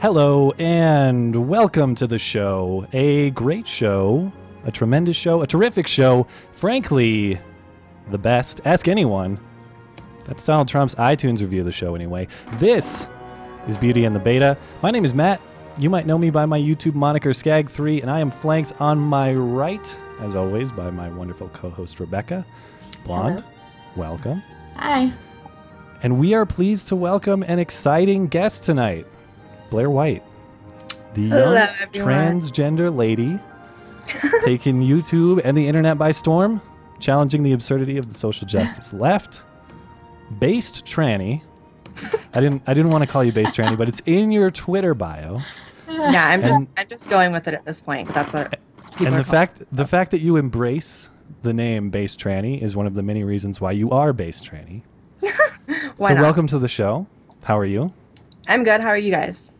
Hello and welcome to the show. A great show, a tremendous show, a terrific show. Frankly, the best. Ask anyone. That's Donald Trump's iTunes review of the show, anyway. This is Beauty and the Beta. My name is Matt. You might know me by my YouTube moniker Skag3, and I am flanked on my right, as always, by my wonderful co host Rebecca. Blonde, welcome. Hi. And we are pleased to welcome an exciting guest tonight, Blaire White, the young Hello, transgender lady taking YouTube and the internet by storm, challenging the absurdity of the social justice left. Based tranny. I didn't. I didn't want to call you based tranny, but it's in your Twitter bio. Yeah, I'm just And- I'm just going with it at this point. That's what. and the fact the fact that you embrace the name based tranny is one of the many reasons why you are based tranny. it. So not? welcome to the show. How are you? I'm good. How are you guys?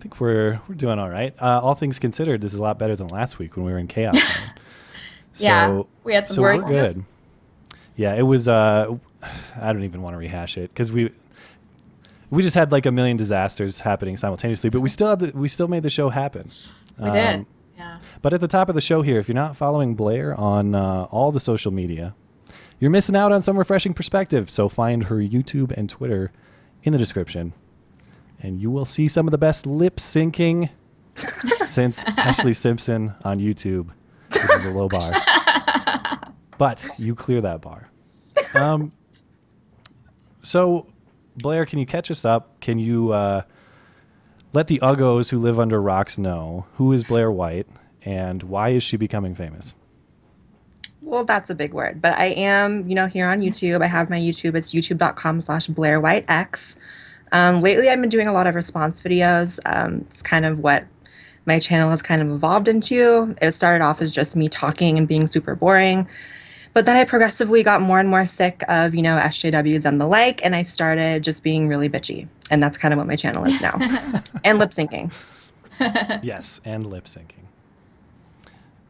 I think we're we're doing all right. Uh, all things considered, this is a lot better than last week when we were in chaos. so, Yeah, we had some so we're good. Yeah, it was. Uh, I don't even want to rehash it because we we just had like a million disasters happening simultaneously, but we still had the, we still made the show happen. We did. Um, Yeah. But at the top of the show here, if you're not following Blaire on uh, all the social media, you're missing out on some refreshing perspective. So find her YouTube and Twitter in the description, and you will see some of the best lip syncing since Ashlee Simpson on YouTube, which is a low bar. but you clear that bar. Um, so, Blaire, can you catch us up? Can you uh, let the uggos who live under rocks know who is Blaire White and why is she becoming famous? Well, that's a big word, but I am, you know, here on YouTube. I have my YouTube. It's youtube.com slash Blaire White X. Um, lately, I've been doing a lot of response videos. Um, it's kind of what my channel has kind of evolved into. It started off as just me talking and being super boring. But then I progressively got more and more sick of, you know, SJWs and the like, and I started just being really bitchy. And that's kind of what my channel is now. and lip syncing. yes, and lip syncing.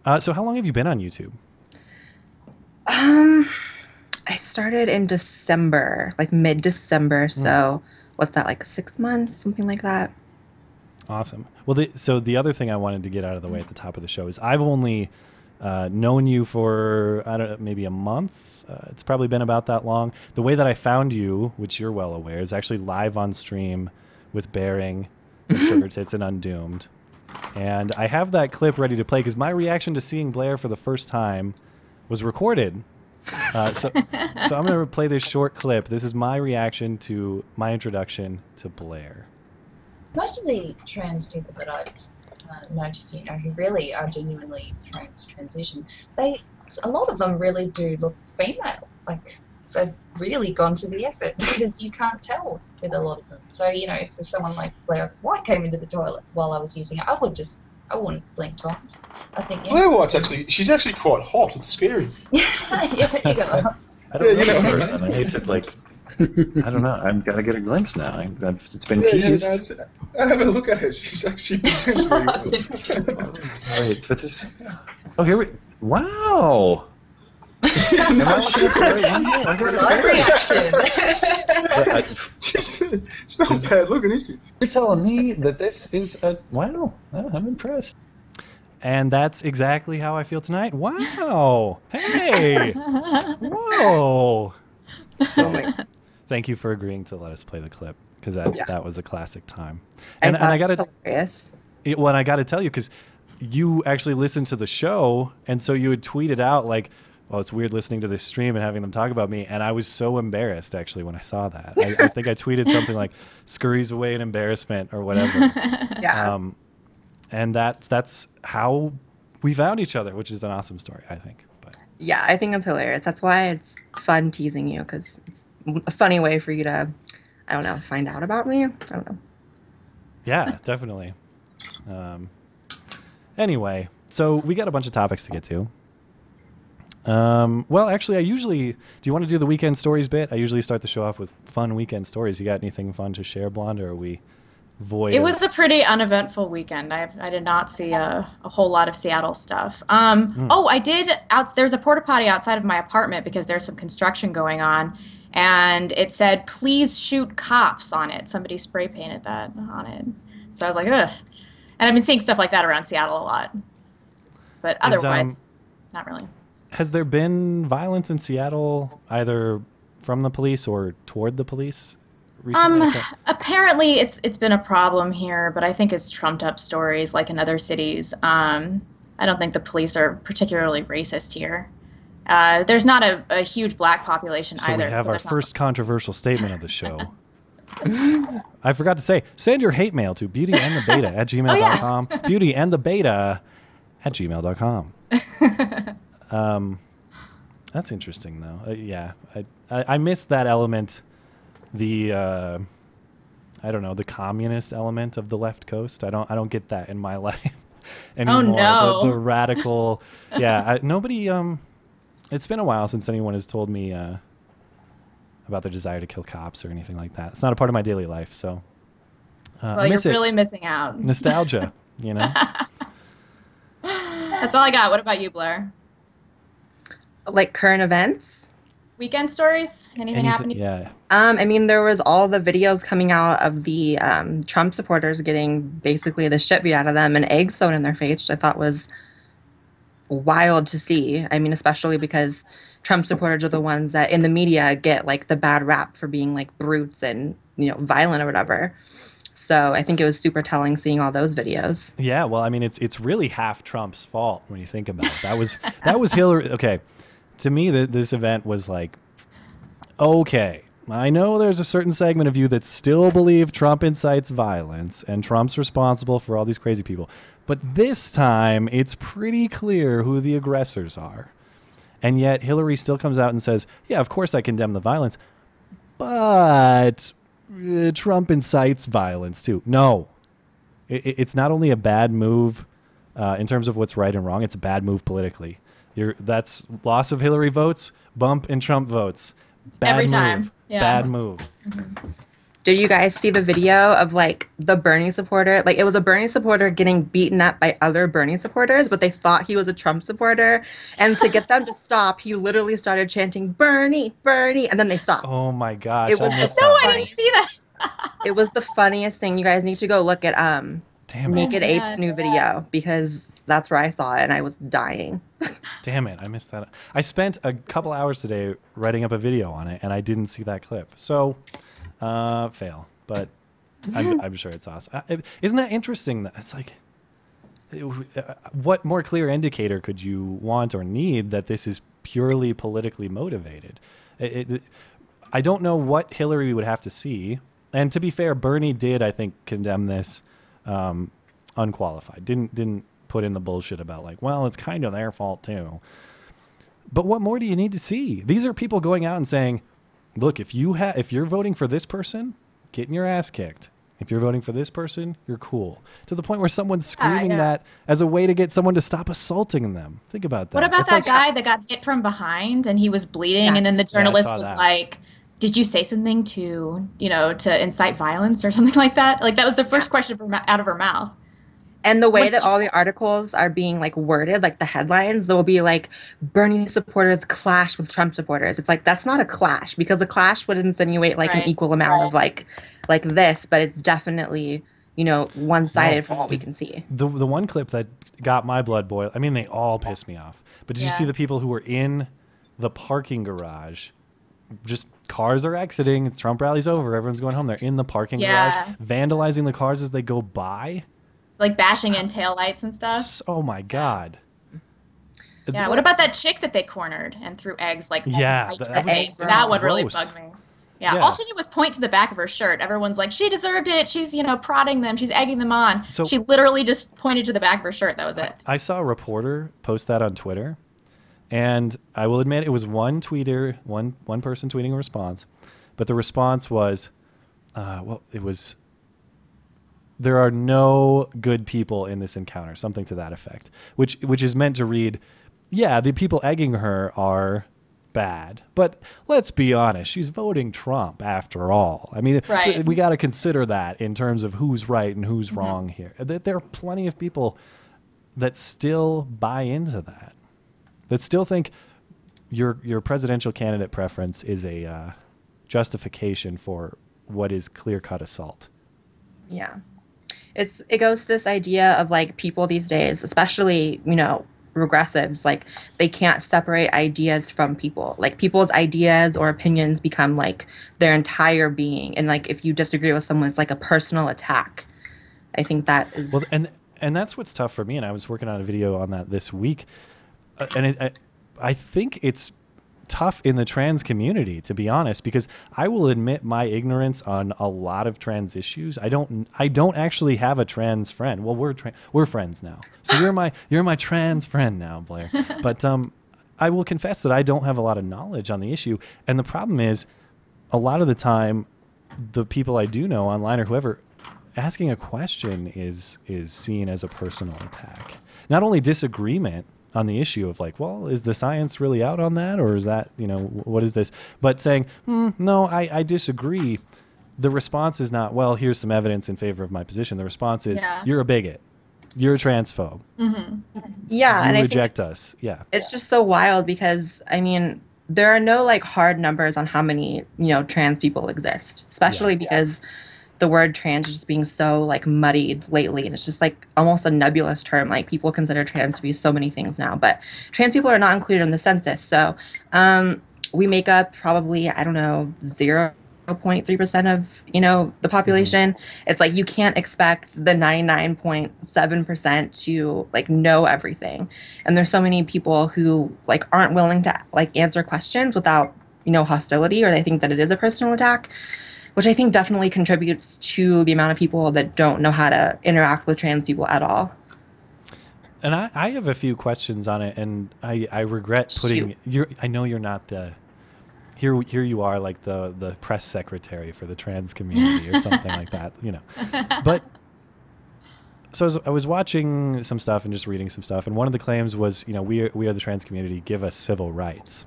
Uh, so, how long have you been on YouTube? Um, I started in December, like mid December. So what's that, like six months, something like that? Awesome. Well, the, so the other thing I wanted to get out of the way at the top of the show is I've only uh, known you for I don't know maybe a month. Uh, it's probably been about that long. The way that I found you, which you're well aware, is actually live on stream with Bearing, Sugar Tits, and Undoomed. And I have that clip ready to play because my reaction to seeing Blaire for the first time was recorded. Uh, so, so I'm going to play this short clip. This is my reaction to my introduction to Blaire. Most of the trans people that I've uh, noticed, you know, who really are genuinely trans transition, they a lot of them really do look female. Like they've really gone to the effort because you can't tell with a lot of them. So you know, if, if someone like Blaire White came into the toilet while I was using it, I would just I wouldn't blink twice. I think yeah, Blaire White's actually, she's actually quite hot. It's scary. yeah, you got that. I don't Yeah, know you know. person. I hate to like. I don't know. I've got to get a glimpse now. I, I've, it's been Yeah, yeah, teased. no, it's- I have a look at her. She's actually presents very well. Wait, but this. Oh, here we. Wow. Am I looking at the right? I got Live reaction. I- She's, she's not bad looking, is she? You're telling me that this is a wow? I'm impressed. And that's exactly how I feel tonight. Wow. Hey. Whoa. So, thank you for agreeing to let us play the clip because that, Yeah. that was a classic time. And, and I gotta hilarious. it, well, I got to tell you because you actually listened to the show, and so you had tweeted out like, "Well, it's weird listening to this stream and having them talk about me," and I was so embarrassed actually when I saw that. I, I think I tweeted something like "scurries away in embarrassment" or whatever. Yeah. Um, and that's that's how we found each other, which is an awesome story, I think. But yeah, I think it's hilarious. That's why it's fun teasing you because it's a funny way for you to, I don't know, find out about me. I don't know. Yeah, definitely. Um, anyway, so we got a bunch of topics to get to. Um, well, actually, I usually. Do you want to do the weekend stories bit? I usually start the show off with fun weekend stories. You got anything fun to share, Blonde, or are we void? It was a pretty uneventful weekend. I, I did not see a, a whole lot of Seattle stuff. Um, Oh, I did. Out there's a porta potty outside of my apartment because there's some construction going on, and it said "Please shoot cops" on it. Somebody spray painted that on it. So I was like, ugh. And I've been seeing stuff like that around Seattle a lot, but um, otherwise, not really. Has there been violence in Seattle, either from the police or toward the police? Recently? Um, apparently it's it's been a problem here, but I think it's trumped up stories like in other cities. Um, I don't think the police are particularly racist here. Uh, there's not a, a huge black population So either. we have our there's not- first controversial statement of the show. I forgot to say, send your hate mail to beauty and the beta at gmail.com. Beauty and the beta at gmail.com. um, that's interesting, though. Uh, yeah, I, I, I missed that element. The uh, I don't know the communist element of the left coast. I don't I don't get that in my life anymore. The- no. The, radical. Yeah, I, nobody. Um, it's been a while since anyone has told me uh, about their desire to kill cops or anything like that. It's not a part of my daily life, so uh, well, you're miss it. really missing out. Nostalgia, you know. That's all I got. What about you, Blaire? Like current events. Weekend stories? Anything, happening? Yeah. Um, I mean, there was all the videos coming out of the um, Trump supporters getting basically the shit beat out of them and eggs thrown in their face, which I thought was wild to see. I mean, especially because Trump supporters are the ones that in the media get like the bad rap for being like brutes and you know violent or whatever. So I think it was super telling seeing all those videos. Yeah, well, I mean, it's it's really half Trump's fault when you think about it. That was that was Hillary. Okay, to me, th- this event was like, okay, I know there's a certain segment of you that still believe Trump incites violence and Trump's responsible for all these crazy people, but this time it's pretty clear who the aggressors are, and yet Hillary still comes out and says, "Yeah, of course I condemn the violence, but." uh, Trump incites violence too. No, it- it's not only a bad move uh, in terms of what's right and wrong. It's a bad move politically. You're, that's loss of Hillary votes, bump in Trump votes. Bad Every move. time. Yeah. Bad move. Did you guys see the video of like the Bernie supporter? Like it was a Bernie supporter getting beaten up by other Bernie supporters, but they thought he was a Trump supporter. And to get them to stop, he literally started chanting Bernie, Bernie, and then they stopped. Oh my gosh! It was I No, that. I didn't see that. It was the funniest thing. You guys need to go look at um Damn it! Naked Oh, Apes yeah. new video because that's where I saw it and I was dying. Damn it! I missed that. I spent a couple hours today writing up a video on it, and I didn't see that clip. So, uh, fail. But I'm, I'm sure it's awesome. Uh, Isn't that interesting? That it's like, uh, what more clear indicator could you want or need that this is purely politically motivated? It, it, I don't know what Hillary would have to see. And to be fair, Bernie did, I think, condemn this um, unqualified. Didn't didn't put in the bullshit about like, well, it's kind of their fault too. But what more do you need to see? These are people going out and saying, "Look, if you have, if you're voting for this person, getting your ass kicked. If you're voting for this person, you're cool." To the point where someone's screaming yeah. that as a way to get someone to stop assaulting them. Think about that. What about that like- guy that got hit from behind and he was bleeding, Yeah. and then the journalist saw was that. like, "Did you say something to you know to incite violence or something like that?" Like that was the first question from out of her mouth. And the way What's that she all the articles are being like worded, like the headlines, there will be like Bernie supporters clash with Trump supporters. It's like that's not a clash because a clash would insinuate like Right, an equal amount of like like this, but it's definitely, you know, one sided from what we can see. the the one clip that got my blood boil. I mean, they all pissed me off. But did you see the people who were in the parking garage? Just cars are exiting. It's Trump rally's over. Everyone's going home. They're in the parking Yeah. garage, vandalizing the cars as they go by. Like bashing in taillights and stuff. Oh my god. Yeah. What about that chick that they cornered and threw eggs like Yeah, that the gross. That one really bugged me. Yeah, Yeah. all she did was point to the back of her shirt. Everyone's like, she deserved it. She's, you know, prodding them. She's egging them on. So- she literally just pointed to the back of her shirt. That was it. I saw a reporter post that on Twitter, and I will admit it was one tweeter, one one person tweeting a response, but the response was, uh, well, it was. There are no good people in this encounter, something to that effect, which which is meant to read, yeah, the people egging her are bad, but let's be honest, she's voting Trump after all. I mean, Right. we, we got to consider that in terms of who's right and who's wrong here. There are plenty of people that still buy into that, that still think your your presidential candidate preference is a uh, justification for what is clear cut assault. Yeah. It's it goes to this idea of like people these days, especially, you know, regressives, like they can't separate ideas from people. Like people's ideas or opinions become like their entire being. And like if you disagree with someone, it's like a personal attack. I think that is Well, and and that's what's tough for me. And I was working on a video on that this week, and it, I, I think it's tough in the trans community to be honest because I will admit my ignorance on a lot of trans issues. I don't I don't actually have a trans friend. Well, we're tra- we're friends now. So you're my you're my trans friend now, Blaire. But um I will confess that I don't have a lot of knowledge on the issue and the problem is a lot of the time the people I do know online or whoever asking a question is is seen as a personal attack. Not only disagreement on the issue of like, well, is the science really out on that, or is that you know what is this? But saying, hmm, no, I, I disagree. The response is not, well, here's some evidence in favor of my position. The response is, Yeah. you're a bigot, you're a transphobe, yeah, and you I think reject us. Yeah, it's just so wild because I mean there are no like hard numbers on how many you know trans people exist, especially because the word trans is just being so like muddied lately, and it's just like almost a nebulous term. Like people consider trans to be so many things now, but trans people are not included in the census. So um, we make up probably I don't know zero. 0.3% of you know the population it's like you can't expect the 99.7% to like know everything and there's so many people who like aren't willing to like answer questions without you know hostility or they think that it is a personal attack which i think definitely contributes to the amount of people that don't know how to interact with trans people at all and I, I have a few questions on it, and I, I regret putting. You're, I know you're not the. Here, here you are, like the the press secretary for the trans community or something like that, you know. But so I was, I was watching some stuff and just reading some stuff, and one of the claims was, you know, we are, we are the trans community, give us civil rights.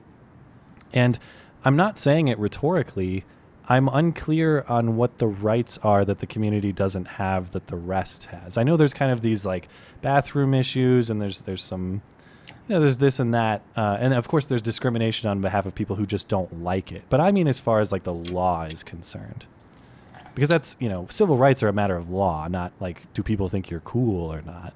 And I'm not saying it rhetorically. I'm unclear on what the rights are that the community doesn't have that the rest has. I know there's kind of these like bathroom issues, and there's there's some, you know, there's this and that, uh, and of course there's discrimination on behalf of people who just don't like it. But I mean, as far as like the law is concerned, because that's you know, civil rights are a matter of law, not like do people think you're cool or not.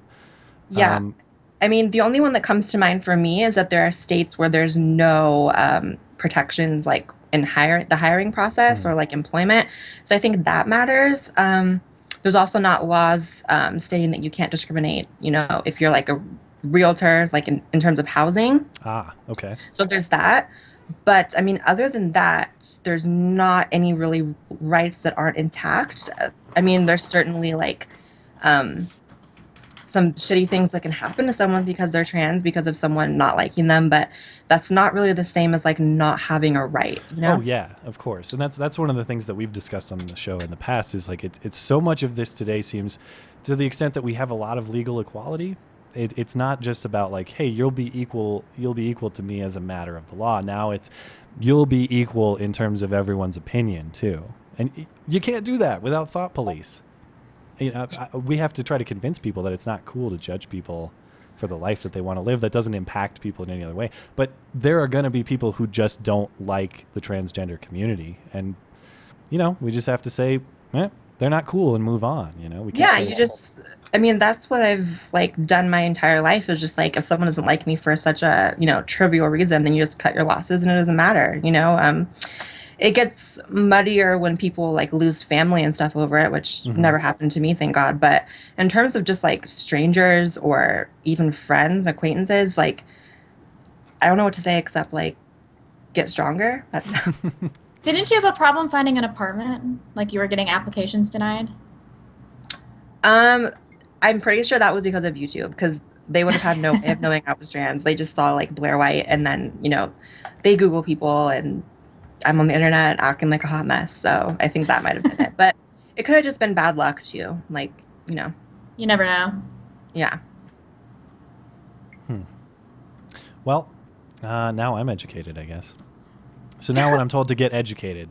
yeah Um, I mean, the only one that comes to mind for me is that there are states where there's no um, protections like in hire the hiring process or like employment. So I think that matters. Um, there's also not laws um, stating that you can't discriminate. You know, if you're like a realtor, like in, in terms of housing. ah, okay. So there's that. But I mean, other than that, there's not any really rights that aren't intact. I mean, there's certainly like um, some shitty things that can happen to someone because they're trans because of someone not liking them, but that's not really the same as like not having a right. You know? Oh yeah, of course, and that's that's one of the things that we've discussed on the show in the past. Is like it's it's so much of this today seems to the extent that we have a lot of legal equality. It, it's not just about like, hey, you'll be equal, you'll be equal to me as a matter of the law. Now it's you'll be equal in terms of everyone's opinion too, and you can't do that without thought police. You know, I, we have to try to convince people that it's not cool to judge people for the life that they want to live that doesn't impact people in any other way. But there are going to be people who just don't like the transgender community, and you know, we just have to say, eh, they're not cool and move on. You know, we can't yeah you just i mean that's what i've like done my entire life is just like if someone doesn't like me for such a you know trivial reason then you just cut your losses and it doesn't matter you know um it gets muddier when people like lose family and stuff over it which Mhm. never happened to me thank god but in terms of just like strangers or even friends acquaintances like i don't know what to say except like get stronger I. Didn't you have a problem finding an apartment? Like you were getting applications denied? Um, I'm pretty sure that was because of YouTube because they would have had no way of knowing I was trans. They just saw like Blaire White, and then you know, they Google people, and I'm on the internet acting like a hot mess. So I think that might have been it. But it could have just been bad luck too. Like, you know, You never know. yeah. Well, uh, now I'm educated, I guess. So now when I'm told to get educated,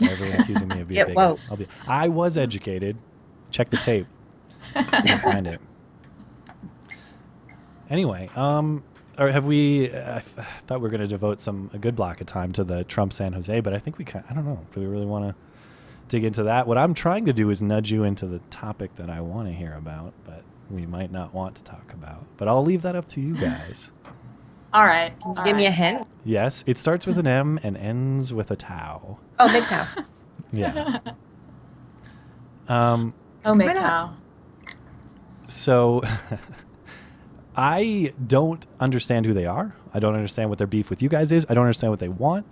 everyone accusing me of being Get big. I'll be. I was educated. Check the tape. Find it. Anyway, um, or have we? I f- thought we were going to devote some a good block of time to the Trump San Jose, but I think we kind. I don't know. Do we really want to dig into that? What I'm trying to do is nudge you into the topic that I want to hear about, but we might not want to talk about. But I'll leave that up to you guys. All right. Can you all give me a hint? Yes, it starts with an M and ends with a tau. Oh, MGTOW. Yeah. um, Oh, Why not? MGTOW. so I don't understand who they are. I don't understand what their beef with you guys is. I don't understand what they want.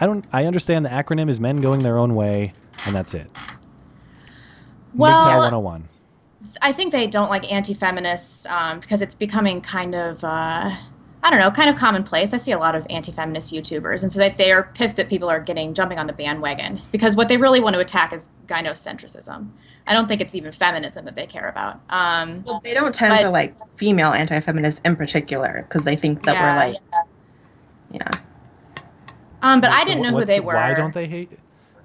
I don't. I understand the acronym is men going their own way, and that's it. MGTOW Well, 101. I think they don't like anti-feminists um, because it's becoming kind of, uh, I don't know, kind of commonplace. I see a lot of anti-feminist YouTubers, and so they, they are pissed that people are getting jumping on the bandwagon because what they really want to attack is gynocentrism. I don't think it's even feminism that they care about. Um, Well, they don't tend to like female anti-feminists in particular because they think that Yeah. we're like, yeah. um, but I didn't know who they the- were. Why don't they hate?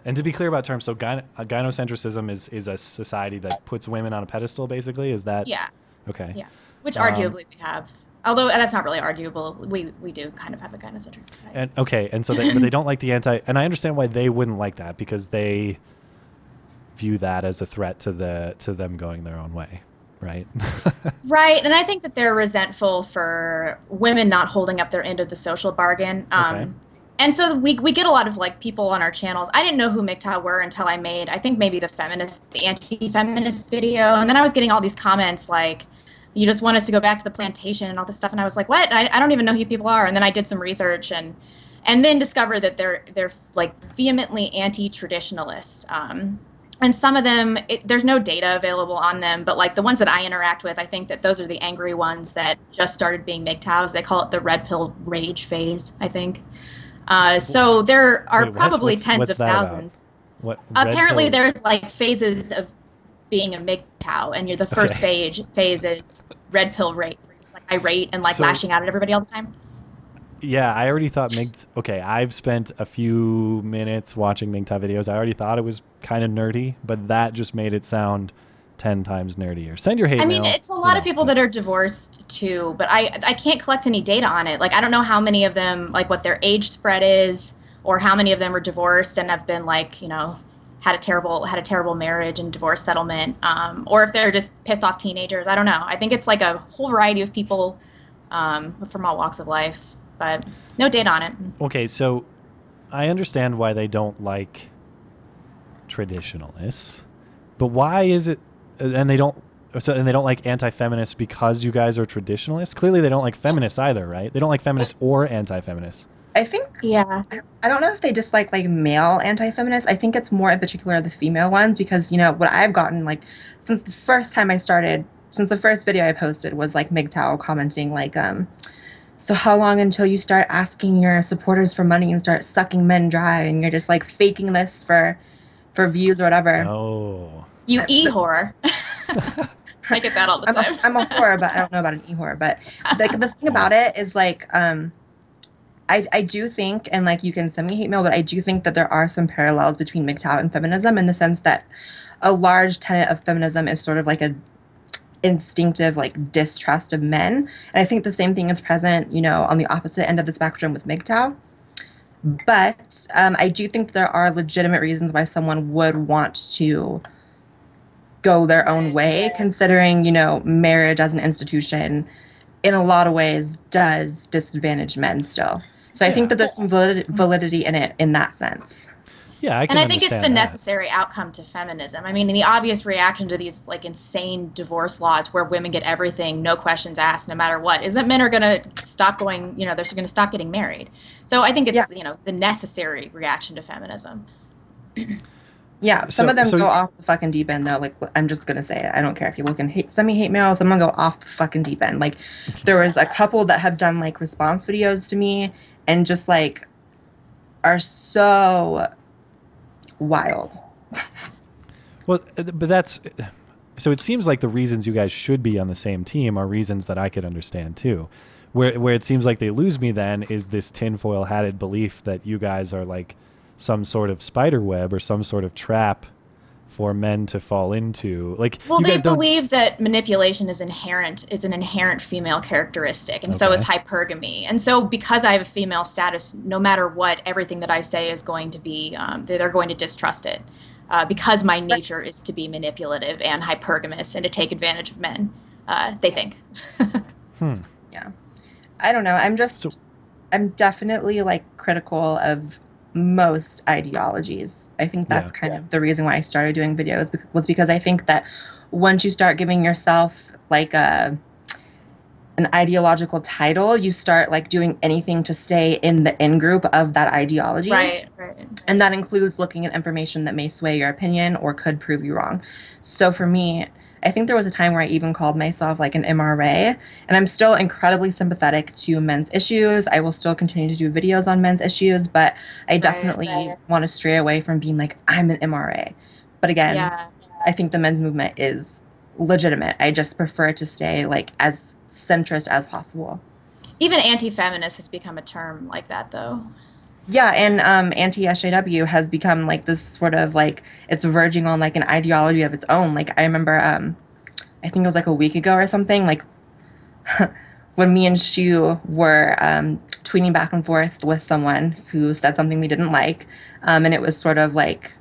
And to be clear about terms, so gyne- uh, gynocentrism is is a society that puts women on a pedestal. Basically, is that Yeah, okay? yeah. Which Um, arguably we have. Although that's not really arguable. We we do kind of have a gynocentric society. And okay, and so they, but they don't like the anti, and I understand why they wouldn't like that because they view that as a threat to the to them going their own way, right? Right, and I think that they're resentful for women not holding up their end of the social bargain. Um, Okay. And so we, we get a lot of like people on our channels. I didn't know who MGTOW were until I made I think maybe the feminist the anti-feminist video, and then I was getting all these comments like, "You just want us to go back to the plantation and all this stuff," and I was like, "What? I, I don't even know who people are." And then I did some research and and then discovered that they're they're like vehemently anti-traditionalist. Um, and some of them it, there's no data available on them but like the ones that i interact with i think that those are the angry ones that just started being MGTOWs they call it the red pill rage phase i think uh, so there are Wait, what's- probably what's- tens what's of thousands what? apparently pill- there's like phases of being a MGTOW and you're the first Okay. phase phase is red pill you're like irate and like So- lashing out at everybody all the time Yeah, I already thought Mig. Okay, I've spent a few minutes watching MGTOW videos. I already thought it was kind of nerdy, but that just made it sound ten times nerdier. Send your hate I mean, mail, it's a lot know, of people that are divorced too, but I I can't collect any data on it. Like I don't know how many of them like what their age spread is or how many of them are divorced and have been like, you know, had a terrible had a terrible marriage and divorce settlement um, or if they're just pissed off teenagers. I don't know. I think it's like a whole variety of people um, from all walks of life, but no date on it. Okay, so I understand why they don't like traditionalists, but why is it? And they don't. So and they don't like anti-feminists because you guys are traditionalists. Clearly, they don't like feminists either, right? They don't like feminists or anti-feminists. I think Yeah. I don't know if they dislike like male anti-feminists. I think it's more in particular the female ones because you know what I've gotten like since the first time I started, since the first video I posted was like MGTOW commenting like, um, so how long until you start asking your supporters for money and start sucking men dry and you're just like faking this for, for views or whatever. Oh, You e whore. I get that all the I'm time. a, I'm a whore, but I don't know about an e-whore. But like the thing about it is like, um, I, I do think, and like you can send me hate mail, but I do think that there are some parallels between MGTOW and feminism in the sense that a large tenet of feminism is sort of like a instinctive like distrust of men, and I think the same thing is present, you know, on the opposite end of the spectrum with MGTOW. But um, I do think there are legitimate reasons why someone would want to go their own way, considering, you know, marriage as an institution in a lot of ways does disadvantage men still. So I think that there's some valid- validity in it in that sense. yeah, I can and I think it's the that. necessary outcome to feminism. I mean, the obvious reaction to these like insane divorce laws where women get everything, no questions asked, no matter what, is that men are going to stop going. You know, they're going to stop getting married. So I think it's Yeah. you know the necessary reaction to feminism. Yeah, some So- of them so- go off the fucking deep end though. Like I'm just gonna say it. I don't care. If people can hate, send me hate mail. Some of them go off the fucking deep end. Like there was a couple that have done like response videos to me and just like are so wild. Well, uh, but that's so. It seems like the reasons you guys should be on the same team are reasons that I could understand too. Where where it seems like they lose me then is this tinfoil hatted belief that you guys are like some sort of spider web or some sort of trap for men to fall into. Like Well, they believe that manipulation is inherent is an inherent female characteristic, and so is hypergamy. And so, because I have a female status, no matter what, everything that I say is going to be um, they- they're going to distrust it, uh, because my nature is to be manipulative and hypergamous and to take advantage of men. Uh, they think. hmm. Yeah. I don't know. I'm just, So- I'm definitely like critical of most ideologies. I think that's kind of the reason why I started doing videos bec- was because I think that once you start giving yourself like a an ideological title, you start like doing anything to stay in the in group of that ideology. Right, right. And that includes looking at information that may sway your opinion or could prove you wrong. So for me, I think there was a time where I even called myself like an MRA, and I'm still incredibly sympathetic to men's issues. I will still continue to do videos on men's issues, but I definitely right. want to stray away from being like, I'm an MRA. But again, Yeah. I think the men's movement is legitimate. I just prefer to stay like as centrist as possible. Even anti-feminist has become a term like that, though. Yeah, and um, anti SJW has become like this sort of like it's verging on like an ideology of its own. Like I remember, um, I think it was like a week ago or something. Like when me and Shoe were um, tweeting back and forth with someone who said something we didn't like, um, and it was sort of like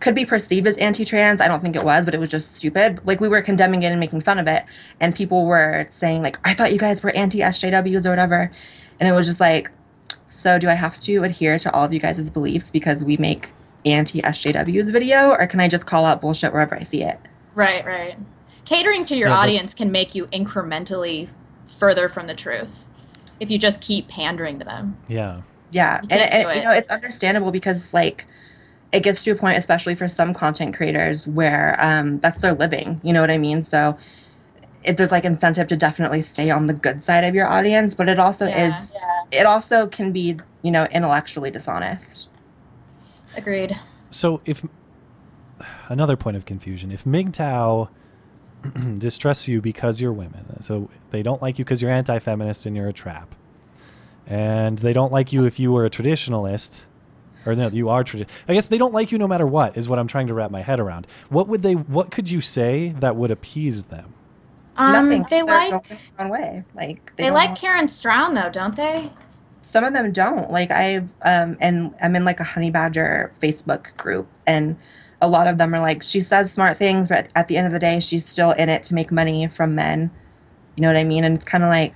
could be perceived as anti-trans. I don't think it was, but it was just stupid. Like we were condemning it and making fun of it, and people were saying like, "I thought you guys were anti-SJWs or whatever," and it was just like, so do I have to adhere to all of you guys' beliefs because we make anti-SJWs video, or can I just call out bullshit wherever I see it? Right, right. Catering to your Yeah, audience can make you incrementally further from the truth if you just keep pandering to them. Yeah. Yeah, You and, and do you know it's understandable because like it gets to a point, especially for some content creators, where um, that's their living. You know what I mean? So if there's like incentive to definitely stay on the good side of your audience, but it also Yeah, is it also can be you know intellectually dishonest. Agreed. So if another point of confusion, if MGTOW distrusts you because you're women, so they don't like you because you're anti-feminist and you're a trap, and they don't like you if you were a traditionalist, or no, you are tradi- I guess they don't like you no matter what. Is what I'm trying to wrap my head around. What would they? What could you say that would appease them? Um, Nothing. they like their way. Like they don't like Karen Straughan though, don't they? some of them don't like i've um and i'm in like a honey badger facebook group and a lot of them are like she says smart things but at the end of the day she's still in it to make money from men you know what i mean and it's kind of like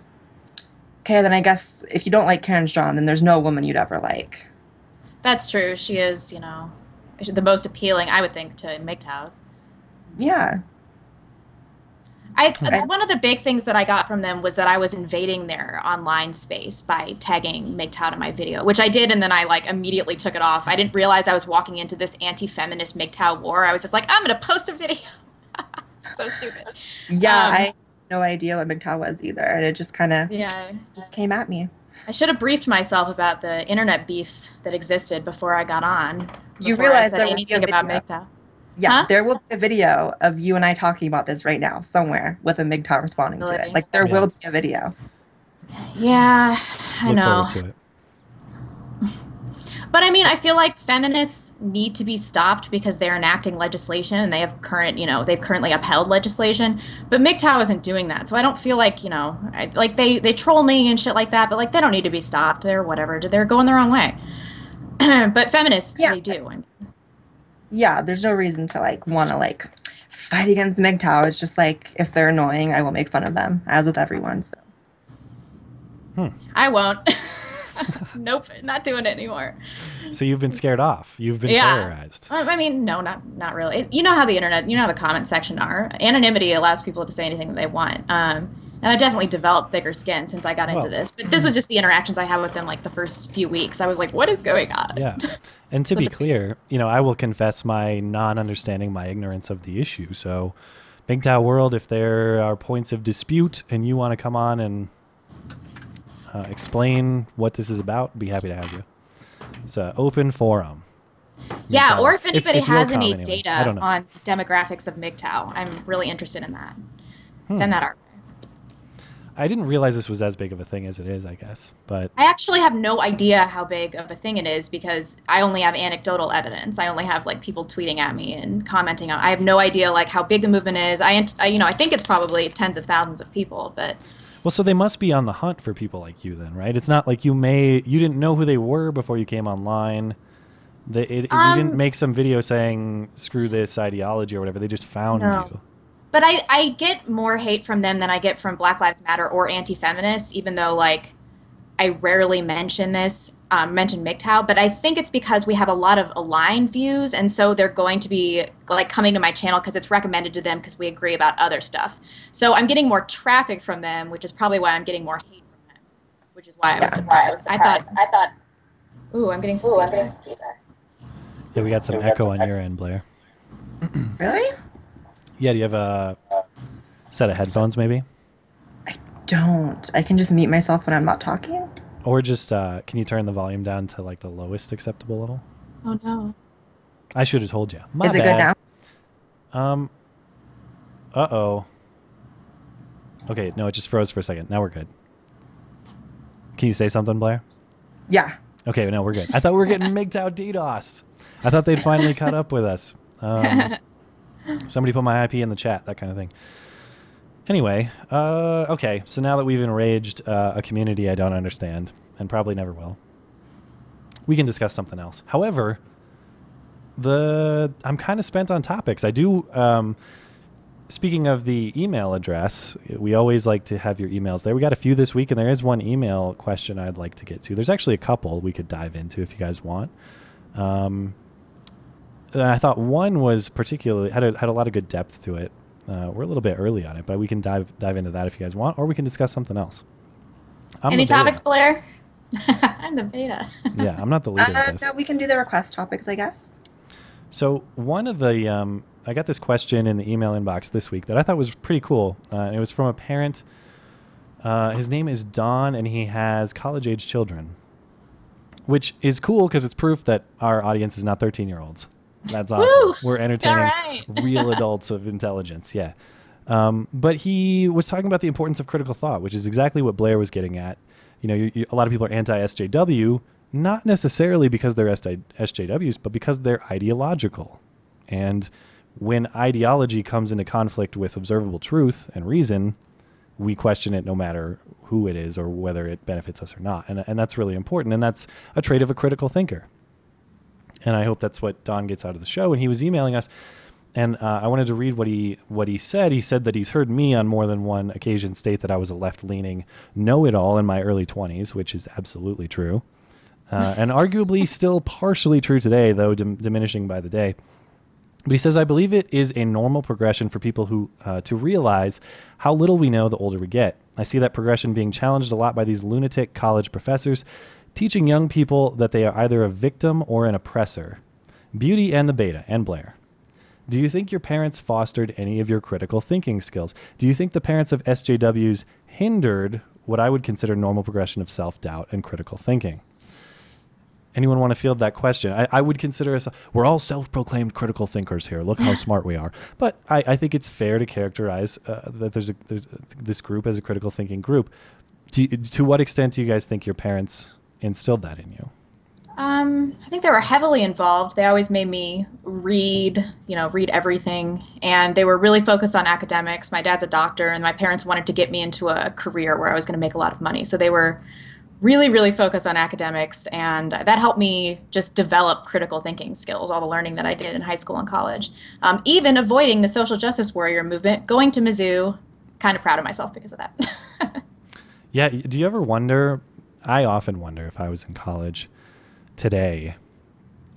okay then i guess if you don't like karen Straughan, then there's no woman you'd ever like That's true. She is, you know, the most appealing, I would think, to MGTOWs. yeah I, one of the big things that I got from them was that I was invading their online space by tagging MGTOW to my video, which I did, and then I like immediately took it off. I didn't realize I was walking into this anti-feminist MGTOW war. I was just like, I'm gonna post a video. so stupid. yeah Um, i had no idea what MGTOW was either and it just kind of Yeah. just came at me I should have briefed myself about the internet beefs that existed before I got on. You before I realize said there would be a anything about. MGTOW. Yeah Huh? there will be a video of you and i talking about this right now somewhere with a MGTOW responding to it like there Yeah. will be a video Yeah, I Look know. forward to it. But I mean, I feel like feminists need to be stopped because they're enacting legislation and they have current, you know, they've currently upheld legislation. But MGTOW isn't doing that, so I don't feel like, you know, I, like they they troll me and shit like that. But like they don't need to be stopped. They're whatever. They're going their own way. but feminists, Yeah. they do. I mean, yeah, there's no reason to like want to like fight against MGTOW. It's just like if they're annoying, I will make fun of them, as with everyone. So I won't. nope, not doing it anymore. So you've been scared off. You've been Yeah. terrorized. I I mean, no, not not really. You know how the internet, you know how the comment section are. Anonymity allows people to say anything that they want. Um, and I've definitely developed thicker skin since I got into Well- this. But this was just the interactions I had with them like the first few weeks. I was like, what is going on? Yeah. And to be clear, you know, I will confess my non-understanding, my ignorance of the issue. So, MGTOW World, if there are points of dispute and you want to come on and uh, explain what this is about, be happy to have you. It's an open forum. Yeah, MGTOW. or if anybody if you'll has any anyway. data I don't know. on demographics of MGTOW, I'm really interested in that. Hmm. Send that our. I didn't realize this was as big of a thing as it is. I guess, but I actually have no idea how big of a thing it is because I only have anecdotal evidence. I only have like people tweeting at me and commenting on. I have no idea like how big the movement is. I, I you know I think it's probably tens of thousands of people, but well, so they must be on the hunt for people like you, then, right? It's not like you may you didn't know who they were before you came online. They, it, you didn't Um, make some video saying "screw this ideology" or whatever. They just found No. you. But I I get more hate from them than I get from Black Lives Matter or anti-feminists, even though like I rarely mention this, um, mention MGTOW, but I think it's because we have a lot of aligned views, and so they're going to be like coming to my channel because it's recommended to them because we agree about other stuff. So I'm getting more traffic from them, which is probably why I'm getting more hate from them, which is why I was surprised. I thought, I thought, ooh, I'm getting some feedback. Yeah, we got some echo on your end, Blaire. Really? Yeah, do you have a set of headphones, maybe, I Don't. I can just mute myself when I'm not talking. or just uh, can you turn the volume down to like the lowest acceptable level? Oh no. I should have told you. My Is it good now? Um. Uh oh. Okay, no, it just froze for a second. Now we're good. Can you say something, Blaire? Yeah. Okay, no, we're good. I thought we were getting MGTOW DDoS. I thought they'd finally caught up with us. Um, somebody put my IP in the chat, that kind of thing. Anyway, uh, okay, so now that we've enraged uh, a community I don't understand, and probably never will, we can discuss something else. However, the I'm kind of spent on topics. I do. Um, speaking of the email address, we always like to have your emails there. We got a few this week, and there is one email question I'd like to get to. There's actually a couple we could dive into if you guys want. Um, I thought one was particularly had a, had a lot of good depth to it. Uh, we're a little bit early on it, but we can dive dive into that if you guys want, or we can discuss something else. I'm Any topics, Blaire? I'm the beta. yeah, I'm not the leader of Uh, this. no, we can do the request topics, I guess. So one of the um, I got this question in the email inbox this week that I thought was pretty cool. Uh, and it was from a parent. Uh, his name is Don, and he has college age children, which is cool because it's proof that our audience is not 13 year olds. That's awesome. Woo! We're entertaining right. real adults of intelligence. Yeah. Um, but he was talking about the importance of critical thought, which is exactly what Blaire was getting at. You know, you, you, a lot of people are anti SJW, not necessarily because they're SJWs, but because they're ideological. And when ideology comes into conflict with observable truth and reason, we question it no matter who it is or whether it benefits us or not. And, and that's really important. And that's a trait of a critical thinker. And I hope that's what Don gets out of the show. And he was emailing us, and uh, I wanted to read what he what he said. He said that he's heard me on more than one occasion state that I was a left leaning know it all in my early 20s, which is absolutely true, uh, and arguably still partially true today, though dim- diminishing by the day. But he says, I believe it is a normal progression for people who uh, to realize how little we know the older we get. I see that progression being challenged a lot by these lunatic college professors, teaching young people that they are either a victim or an oppressor. Beauty and the beta and Blaire. Do you think your parents fostered any of your critical thinking skills? Do you think the parents of SJWs hindered what I would consider normal progression of self doubt and critical thinking? Anyone want to field that question? I, I would consider us, we're all self proclaimed critical thinkers here. Look how smart we are. But I, I think it's fair to characterize uh, that there's, a, there's this group as a critical thinking group. Do you, to what extent do you guys think your parents instilled that in you? Um, I think they were heavily involved. They always made me read, you know, read everything. And they were really focused on academics. My dad's a doctor, and my parents wanted to get me into a career where I was going to make a lot of money. So they were really, really focused on academics. And that helped me just develop critical thinking skills, all the learning that I did in high school and college. Um, even avoiding the social justice warrior movement, going to Mizzou, kind of proud of myself because of that. Yeah. Do you ever wonder? I often wonder if I was in college today,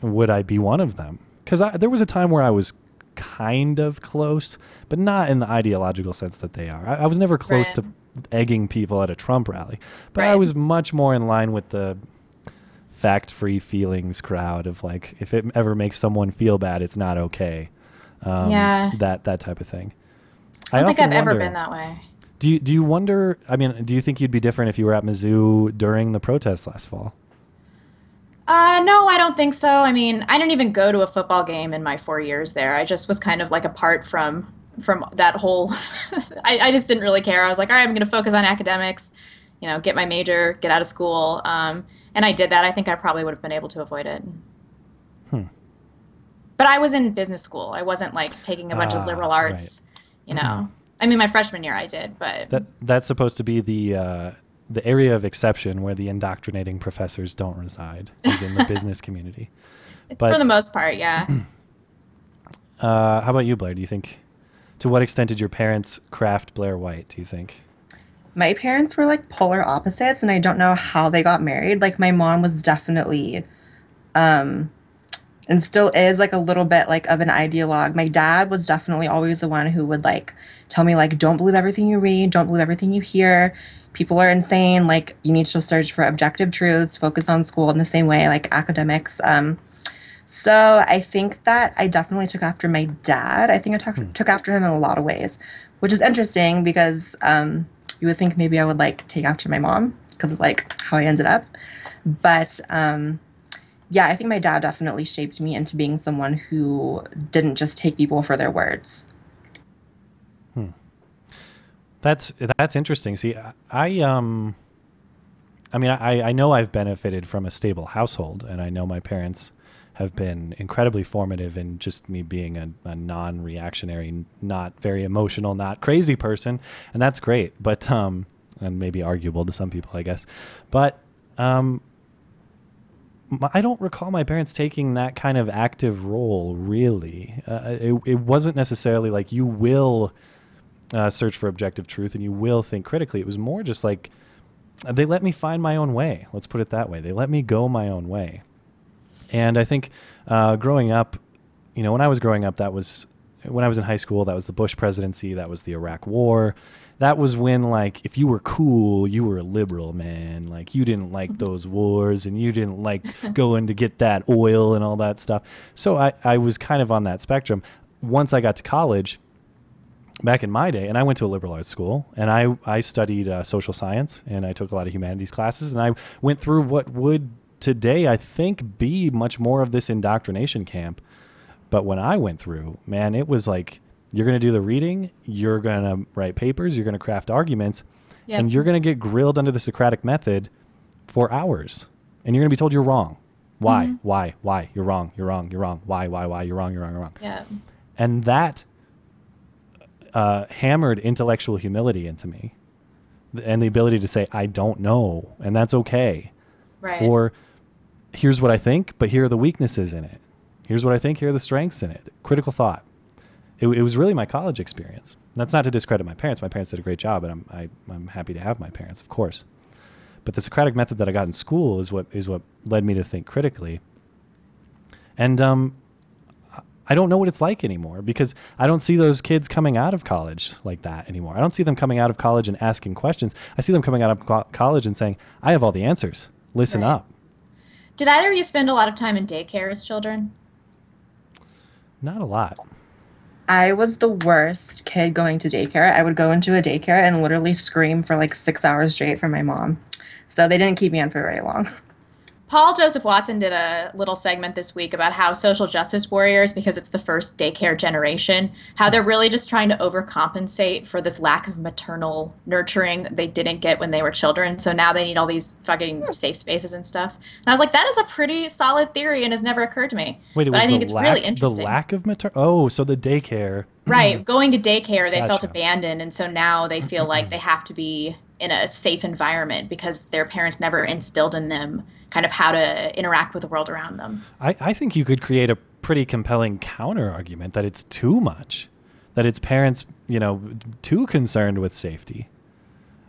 would I be one of them? Because there was a time where I was kind of close, but not in the ideological sense that they are. I, I was never close Right. to egging people at a Trump rally, but I was much more in line with the fact-free feelings crowd of like, if it ever makes someone feel bad, it's not okay. Um, Yeah. That that type of thing. I don't think I've ever been that way. Do you, do you wonder? I mean, do you think you'd be different if you were at Mizzou during the protests last fall? Uh, no, I don't think so. I mean, I didn't even go to a football game in my four years there. I just was kind of like apart from from that whole. I, I just didn't really care. I was like, all right, I'm going to focus on academics. You know, get my major, get out of school. Um, and I did that. I think I probably would have been able to avoid it. Hmm. But I was in business school. I wasn't like taking a bunch Ah, of liberal right. arts. You know, I mean, my freshman year I did, but That that's supposed to be the uh, the area of exception where the indoctrinating professors don't reside, is in the business community. but- for the most part, yeah. Uh, how about you, Blaire? Do you think, to what extent did your parents craft Blaire White? Do you think? my parents were like polar opposites and i don't know how they got married like my mom was definitely um and still is like a little bit like of an ideologue. My dad was definitely always the one who would like tell me like don't believe everything you read don't believe everything you hear. People are insane like you need to search for objective truths focus on school in the same way like academics um so i think that i definitely took after my dad. I think i took, took after him in a lot of ways which is interesting because um you would think maybe I would like take after my mom because of like how I ended up. But um, yeah, I think my dad definitely shaped me into being someone who didn't just take people for their words. That's that's interesting. See, I- um, I mean, I I know I've benefited from a stable household, and I know my parents have been incredibly formative in just me being a, a non-reactionary, not very emotional, not crazy person, and that's great. But um, and maybe arguable to some people, I guess. But um, I don't recall my parents taking that kind of active role. Really, uh, it it wasn't necessarily like you will uh, search for objective truth and you will think critically. It was more just like uh, they let me find my own way. Let's put it that way. They let me go my own way. And I think uh, growing up, you know, when I was growing up, that was when I was in high school, that was the Bush presidency, that was the Iraq War. That was when, like, if you were cool, you were a liberal, man. Like, you didn't like those wars and you didn't like going to get that oil and all that stuff. So I, I was kind of on that spectrum. Once I got to college, back in my day, and I went to a liberal arts school, and I I studied uh, social science, and I took a lot of humanities classes, and I went through what would today I think be much more of this indoctrination camp. But when I went through, man, it was like you're going to do the reading, you're going to write papers, you're going to craft arguments, Yep. and you're going to get grilled under the Socratic method for hours, and you're going to be told you're wrong. Why? Why? Why? You're wrong. You're wrong. You're wrong. Why? Why? Why? You're wrong. You're wrong. You're wrong Yeah. and that uh, hammered intellectual humility into me and the ability to say i don't know and that's okay Right. or here's what i think but here are the weaknesses in it here's what i think here are the strengths in it critical thought it, it was really my college experience that's not to discredit my parents my parents did a great job and I'm, I, I'm happy to have my parents of course but the socratic method that i got in school is what is what led me to think critically and um, I don't know what it's like anymore because I don't see those kids coming out of college like that anymore. I don't see them coming out of college and asking questions. I see them coming out of co- college and saying, "I have all the answers. Listen Right. up." Did either of you spend a lot of time in daycare as children? Not a lot. I was the worst kid going to daycare. I would go into a daycare and literally scream for like six hours straight for my mom. So they didn't keep me on for very long. Paul Joseph Watson did a little segment this week about how social justice warriors, because it's the first daycare generation, how they're really just trying to overcompensate for this lack of maternal nurturing they didn't get when they were children. So now they need all these fucking safe spaces and stuff. And I was like, that is a pretty solid theory and has never occurred to me. Wait, it but I think it's lack, really interesting. the lack of mater. Oh, so the daycare. Right. Going to daycare, they felt abandoned. And so now they feel like they have to be in a safe environment because their parents never instilled in them kind of how to interact with the world around them. I, I think you could create a pretty compelling counter argument that it's too much, that it's parents, you know, too concerned with safety,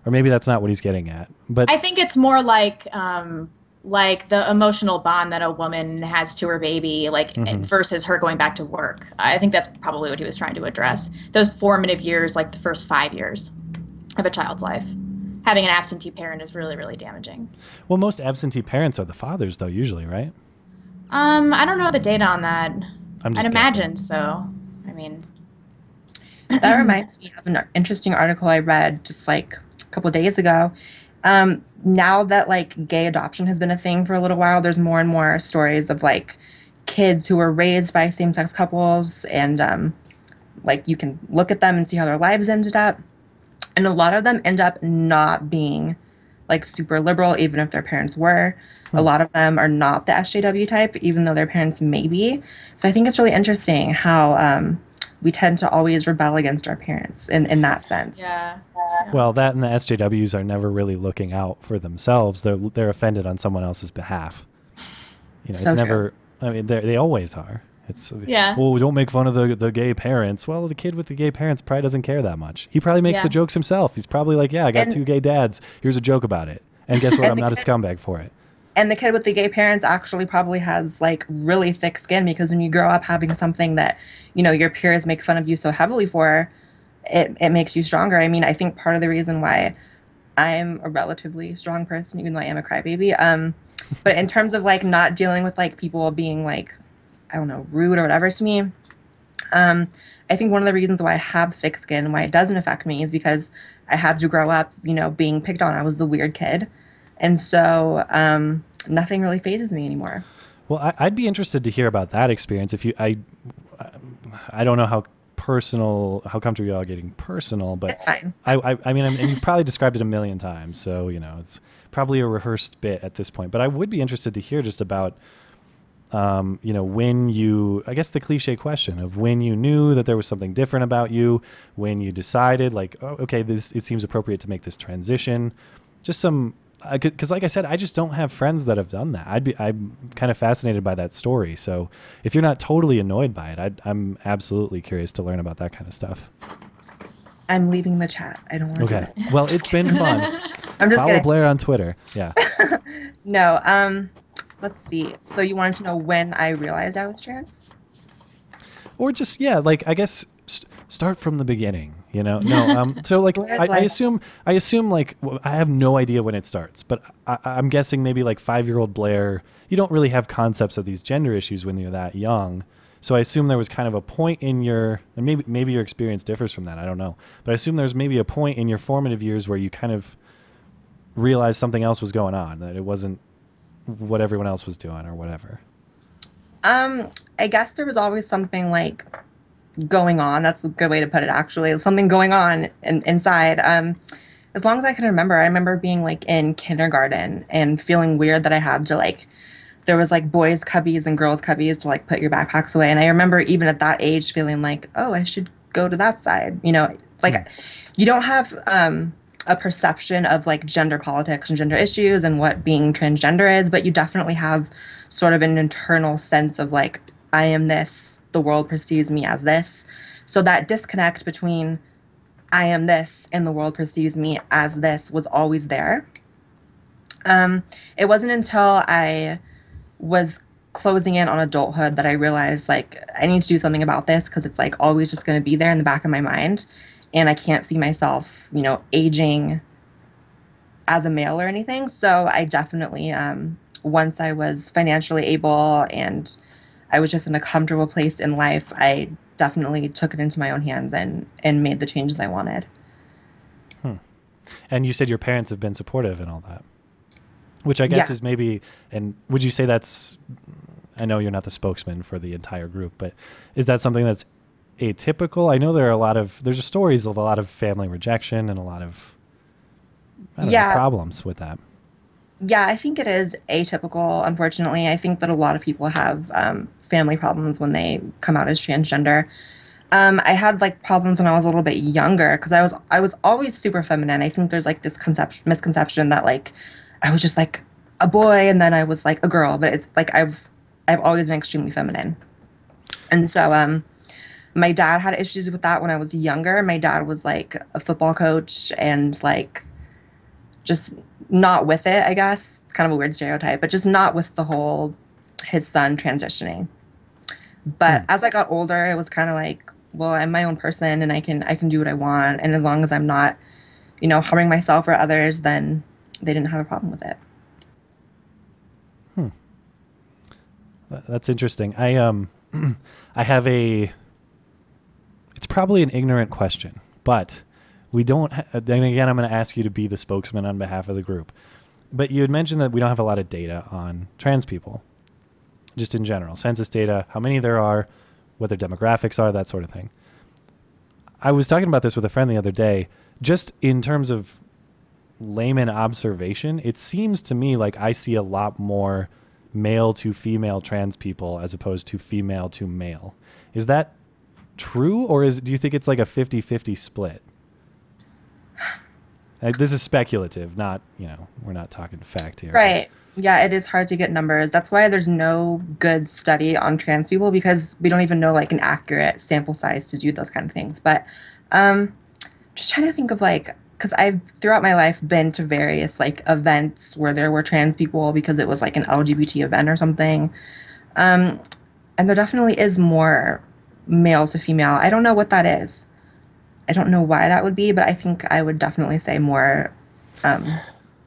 or maybe that's not what he's getting at. But I think it's more like um, like the emotional bond that a woman has to her baby, like Mhm. versus her going back to work. I think that's probably what he was trying to address. Those formative years, like the first five years of a child's life. Having an absentee parent is really, really damaging. well, most absentee parents are the fathers, though, usually, right? Um, I don't know the data on that. I'm just I'd guessing. imagine so. I mean, that reminds me of an interesting article I read just like a couple days ago. Um, now that like gay adoption has been a thing for a little while, there's more and more stories of like kids who were raised by same-sex couples, and um, like you can look at them and see how their lives ended up, and a lot of them end up not being like super liberal, even if their parents were. A lot of them are not the SJW type, even though their parents may be. So I think it's really interesting how um, we tend to always rebel against our parents in, in that sense. Yeah. Well, that and the SJWs are never really looking out for themselves. They're they're offended on someone else's behalf. You know, So it's true. never. I mean, they they always are. It's Yeah. Well, don't make fun of the the gay parents. Well, the kid with the gay parents probably doesn't care that much. He probably makes Yeah. the jokes himself. He's probably like, yeah, I got And- two gay dads. Here's a joke about it. And guess what? And I'm the not a scumbag for it. and the kid with the gay parents actually probably has like really thick skin because when you grow up having something that you know your peers make fun of you so heavily for it, it makes you stronger i mean i think part of the reason why i'm a relatively strong person even though i am a crybaby um but in terms of like not dealing with like people being like i don't know rude or whatever to me um i think one of the reasons why i have thick skin and why it doesn't affect me is because i had to grow up you know being picked on i was the weird kid and so um, nothing really phases me anymore. Well, I, I'd be interested to hear about that experience. If you, I, I don't know how personal, how comfortable you are getting personal, but It's fine. I, I, I mean, and you've probably described it a million times, so you know it's probably a rehearsed bit at this point. But I would be interested to hear just about, um, you know, when you, I guess the cliche question of when you knew that there was something different about you, when you decided, like, oh, okay, this it seems appropriate to make this transition. Just some, because like I said, I just don't have friends that have done that. I'd be, I'm kind of fascinated by that story. So if you're not totally annoyed by it, I'd, I'm absolutely curious to learn about that kind of stuff. I'm leaving the chat. I don't want to Okay. do. Well, it's been fun. I'm just Follow kidding. Blaire on Twitter. Yeah. No. Um. Let's see. So you wanted to know when I realized I was trans? or just yeah, like I guess st- start from the beginning. You know, no. Um, so like I, I assume I assume like I have no idea when it starts, but I, I'm guessing maybe like five year old Blaire. You don't really have concepts of these gender issues when you're that young. So I assume there was kind of a point in your, and maybe maybe your experience differs from that. I don't know, but I assume there's maybe a point in your formative years where you kind of realized something else was going on, that it wasn't what everyone else was doing or whatever. Um. I guess there was always something like going on. That's a good way to put it. Actually, something going on in, inside. Um. As long as I can remember, I remember being like in kindergarten and feeling weird that I had to like there was like boys cubbies and girls cubbies to like put your backpacks away and i remember even at that age feeling like oh i should go to that side you know like you don't have um a perception of like gender politics and gender issues and what being transgender is but you definitely have sort of an internal sense of like i am this the world perceives me as this. So that disconnect between i am this and the world perceives me as this was always there. Um, it wasn't until I was closing in on adulthood that I realized like I need to do something about this because it's like always just going to be there in the back of my mind, and I can't see myself, you know, aging as a male or anything. So I definitely, um, once I was financially able and I was just in a comfortable place in life, I definitely took it into my own hands and and made the changes I wanted. Hmm. And you said your parents have been supportive and all that, which I guess Yeah. is maybe. And would you say that's? I know you're not the spokesman for the entire group, but is that something that's atypical? I know there are a lot of there's stories of a lot of family rejection and a lot of don't know, Yeah. problems with that. Yeah, I think it is atypical, unfortunately. I think that a lot of people have um, family problems when they come out as transgender. Um, I had like problems when I was a little bit younger because I was I was always super feminine. I think there's like this conception misconception that like I was just like a boy and then I was like a girl, but it's like I've I've always been extremely feminine. And so um my dad had issues with that when I was younger. My dad was like a football coach and like just not with it, I guess. It's kind of a weird stereotype, but just not with the whole his son transitioning. But Hmm. as I got older, it was kind of like, well, I'm my own person and I can I can do what I want and as long as I'm not, you know, harming myself or others, then they didn't have a problem with it. Hmm. That's interesting. I um I have a it's probably an ignorant question, but we don't. Ha- then again, I'm going to ask you to be the spokesman on behalf of the group. But you had mentioned that we don't have a lot of data on trans people, just in general, census data, how many there are, what their demographics are, that sort of thing. I was talking about this with a friend the other day. Just in terms of layman observation, it seems to me like I see a lot more male to female trans people as opposed to female to male. Is that true or is do you think it's like a 50-50 split? This is speculative, not, you know, we're not talking fact here. Right. Yeah, it is hard to get numbers. That's why there's no good study on trans people because we don't even know like an accurate sample size to do those kind of things. But um just trying to think of like because I've throughout my life been to various like events where there were trans people because it was like an LGBT event or something. Um and there definitely is more male to female. I don't know what that is. I don't know why that would be, but I think I would definitely say more um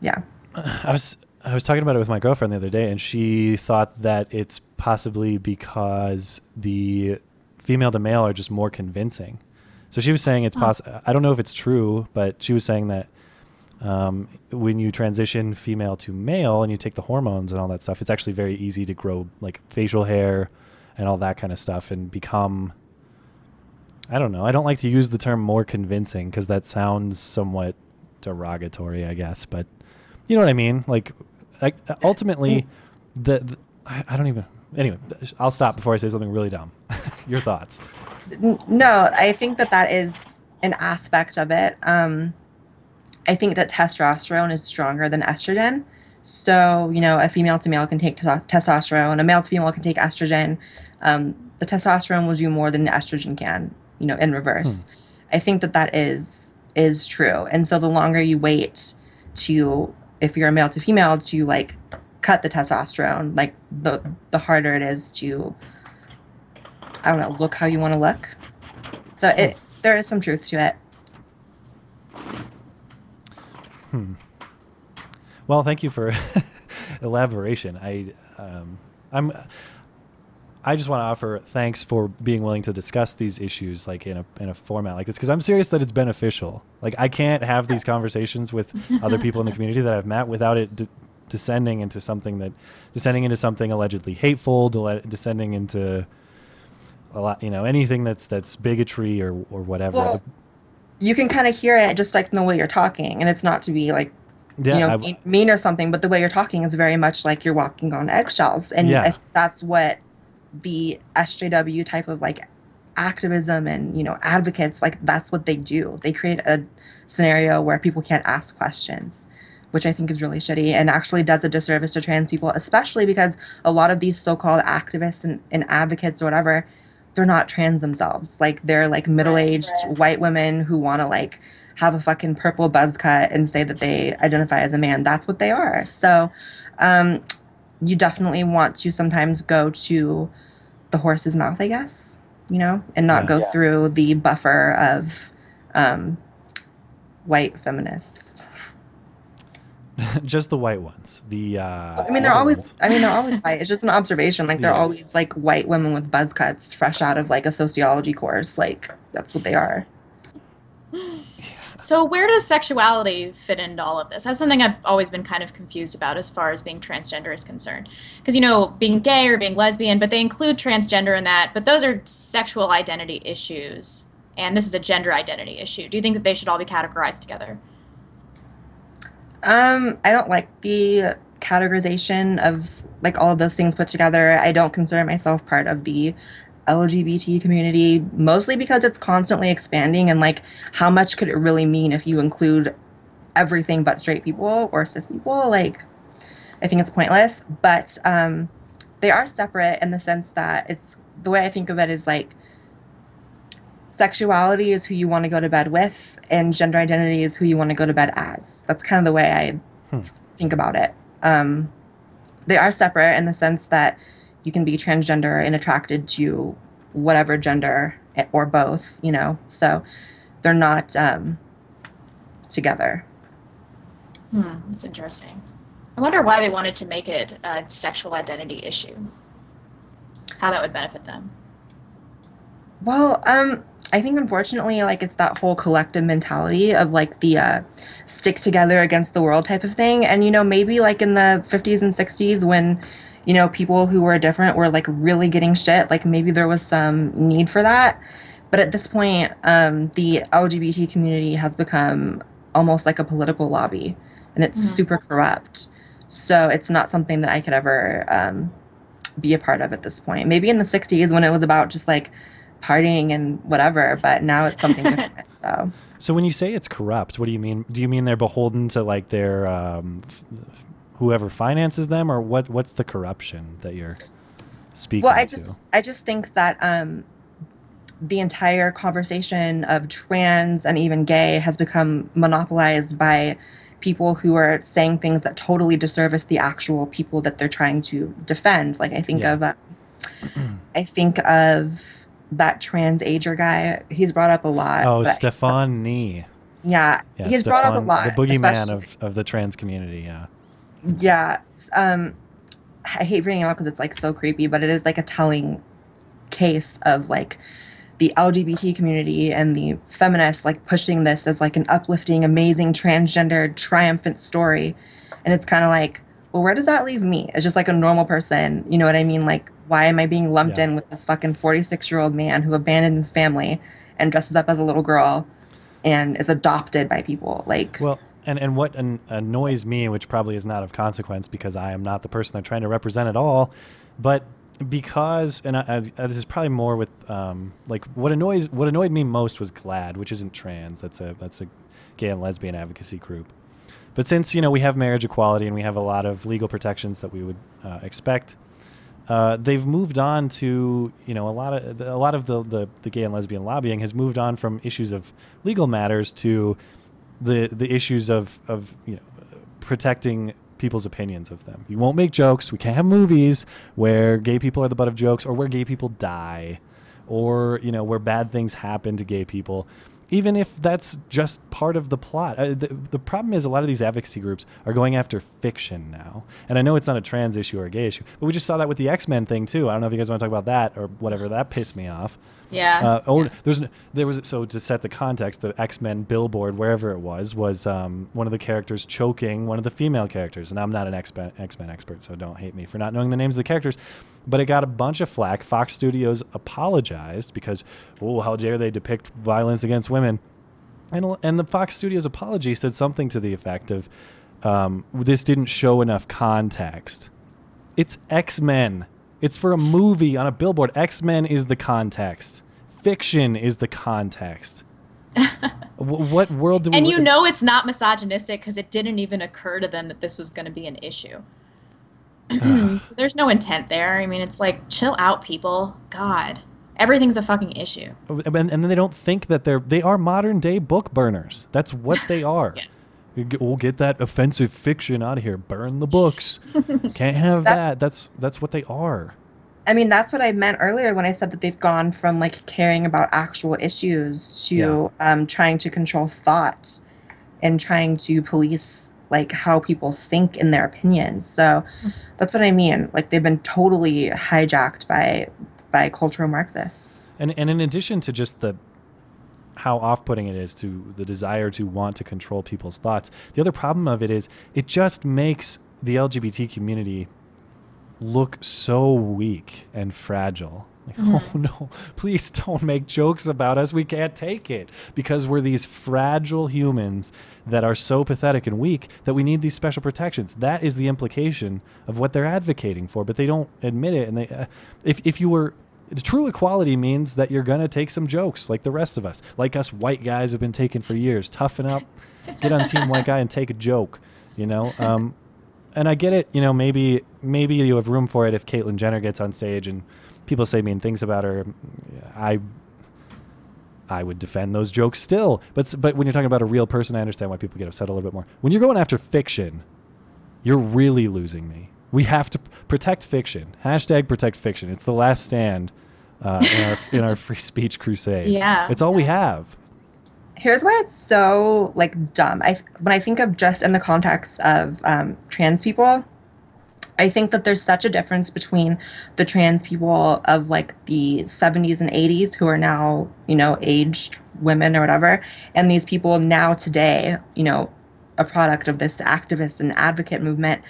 yeah. I was I was talking about it with my girlfriend the other day, and she thought that it's possibly because the female to male are just more convincing. So she was saying it's possible. I don't know if it's true, but she was saying that um, when you transition female to male and you take the hormones and all that stuff, it's actually very easy to grow like facial hair and all that kind of stuff and become. I don't know. I don't like to use the term more convincing because that sounds somewhat derogatory, I guess. But you know what I mean? Like, like ultimately, the, the I, I don't even. Anyway, I'll stop before I say something really dumb. Your thoughts? No i think that that is an aspect of it um, i think that testosterone is stronger than estrogen so you know a female to male can take te- testosterone a male to female can take estrogen um, the testosterone will do more than the estrogen can you know in reverse i think that that is is true and so the longer you wait to if you're a male to female to like cut the testosterone like the the harder it is to I don't know, look how you want to look. So it there is some truth to it. Hmm. Well, thank you for elaboration. I, um, I'm, I just want to offer thanks for being willing to discuss these issues like in a in a format like this because I'm serious that it's beneficial. Like I can't have these conversations with other people in the community that I've met without it de- descending into something that descending into something allegedly hateful, dele- descending into a lot, you know, anything that's that's bigotry or or whatever. Well, you can kind of hear it just like in the way you're talking, and it's not to be like yeah, you know I- mean- mean or something, but the way you're talking is very much like you're walking on eggshells, and Yeah. I think that's what the SJW type of like activism and you know advocates like that's what they do. They create a scenario where people can't ask questions. Which I think is really shitty and actually does a disservice to trans people, especially because a lot of these so called activists and, and advocates or whatever, they're not trans themselves. Like they're like middle aged white women who want to like have a fucking purple buzz cut and say that they identify as a man. That's what they are. So um, you definitely want to sometimes go to the horse's mouth, I guess, you know, and not Yeah. go through the buffer of um, white feminists. just the white ones. The uh, I mean, they're other always. I mean, they're always white. It's just an observation. Like they're Yeah. always like white women with buzz cuts, fresh out of like a sociology course. Like that's what they are. So where does sexuality fit into all of this? That's something I've always been kind of confused about as far as being transgender is concerned. Because you know, being gay or being lesbian, but they include transgender in that, but those are sexual identity issues. And this is a gender identity issue. Do you think that they should all be categorized together? Um, I don't like the categorization of like all of those things put together. I don't consider myself part of the LGBT community, mostly because it's constantly expanding and like how much could it really mean if you include everything but straight people or cis people? Like I think it's pointless. But um they are separate in the sense that it's the way I think of it is like sexuality is who you want to go to bed with and gender identity is who you want to go to bed as that's kind of the way i Hmm. think about it um, they are separate in the sense that you can be transgender and attracted to whatever gender or both you know so they're not um, together Hmm, that's interesting. I wonder why they wanted to make it a sexual identity issue. How that would benefit them. Well, um, I think unfortunately, like it's that whole collective mentality of like the uh, stick together against the world type of thing. And you know, maybe like in the 50s and 60s when you know people who were different were like really getting shit, like maybe there was some need for that. But at this point, um, the LGBT community has become almost like a political lobby, and it's Mhm. super corrupt. So it's not something that I could ever um, be a part of at this point. Maybe in the 60s when it was about just like partying and whatever, but now it's something different. So So when you say it's corrupt, what do you mean? Do you mean they're beholden to like their um, f- whoever finances them, or what? What's the corruption that you're speaking well, I to? just I just think that um, the entire conversation of trans and even gay has become monopolized by people who are saying things that totally disservice the actual people that they're trying to defend. Like I think Yeah. of, uh, I think of that trans ager guy. He's brought up a lot. oh, Stefonknee. Yeah, Yeah, he's brought up a lot. The boogeyman of, of the trans community. Yeah. Yeah. Um, I hate bringing it up because it's like so creepy, but it is like a telling case of like the LGBT community and the feminists like pushing this as like an uplifting, amazing, transgendered, triumphant story. And it's kind of like, well, where does that leave me? As just like a normal person, you know what I mean? Like, why am I being lumped Yeah. in with this fucking 46 year old man who abandoned his family and dresses up as a little girl and is adopted by people? Like, Well, and and what an, annoys me, which probably is not of consequence because I am not the person they're trying to represent at all, but because and I, I, this is probably more with um, like what annoys what annoyed me most was GLAAD, which isn't trans. That's a that's a gay and lesbian advocacy group. But since you know we have marriage equality and we have a lot of legal protections that we would uh, expect, uh, they've moved on to you know a lot of a lot of the, the the gay and lesbian lobbying has moved on from issues of legal matters to the the issues of of you know protecting people's opinions of them. You won't make jokes. We can't have movies where gay people are the butt of jokes or where gay people die or you know where bad things happen to gay people. Even if that's just part of the plot. Uh, the, the problem is a lot of these advocacy groups are going after fiction now. And i know it's not a trans issue or a gay issue but we just saw that with the x-men thing too. I don't know if you guys want to talk about that or whatever. That pissed me off Yeah. uh, oh, there's there was so to set the context, the X Men billboard wherever it was was um, one of the characters choking one of the female characters, and I'm not an X Men X Men expert, so don't hate me for not knowing the names of the characters, but it got a bunch of flack. Fox Studios apologized because oh how dare they depict violence against women, and and the Fox Studios apology said something to the effect of um, this didn't show enough context. It's X Men. It's for a movie on a billboard. X Men is the context. Fiction is the context. Wh- what world do we? and you know it's not misogynistic because it didn't even occur to them that this was going to be an issue. Ah. so there's no intent there. I mean, it's like chill out, people. God, everything's a fucking issue. Oh, and, and then they don't think that they're they are modern day book burners. That's what they are. Yeah. We'll get that offensive fiction out of here. Burn the books. Can't have That's- that. That's that's what they are. I mean, that's what I meant earlier when I said that they've gone from like caring about actual issues to um, trying to control thought and trying to police like how people think in their opinions. So that's what I mean. Like they've been totally hijacked by by cultural Marxists. And and in addition to just the how off-putting it is to the desire to want to control people's thoughts, the other problem of it is it just makes the LGBT community look so weak and fragile. Like, oh no, please don't make jokes about us. We can't take it because we're these fragile humans that are so pathetic and weak that we need these special protections. That is the implication of what they're advocating for, but they don't admit it. And they, uh, if if you were true equality means that you're gonna take some jokes like the rest of us, like us white guys have been taking for years. Toughen up, get on team white guy and take a joke. You know, um, and I get it. You know, maybe maybe you have room for it if Caitlyn Jenner gets on stage and people say mean things about her. I I would defend those jokes still, but but when you're talking about a real person, I understand why people get upset a little bit more. When you're going after fiction, you're really losing me. We have to protect fiction. Hashtag protect fiction. It's the last stand uh, in, our, in our free speech crusade. Yeah. it's all we have. Here's why it's so like dumb. I when I think of just in the context of um, trans people, I think that there's such a difference between the trans people of like the 70s and 80s who are now, you know, aged women or whatever, and these people now today, you know, a product of this activist and advocate movement.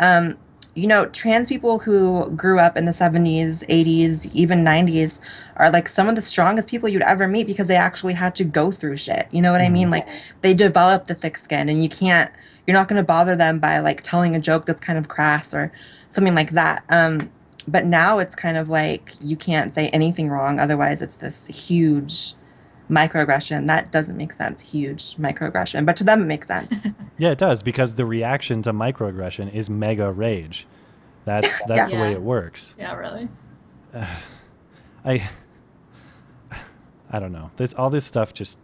Um, you know, trans people who grew up in the 70s, 80s, even 90s are like some of the strongest people you'd ever meet because they actually had to go through shit. You know what I mean? Like they developed the thick skin and you can't you're not going to bother them by like telling a joke that's kind of crass or something like that. Um but now it's kind of like you can't say anything wrong otherwise it's this huge microaggression that doesn't make sense huge microaggression but to them it makes sense Yeah, it does because the reaction to microaggression is mega rage. That's that's the way it works. Yeah, really. I I don't know. This all this stuff just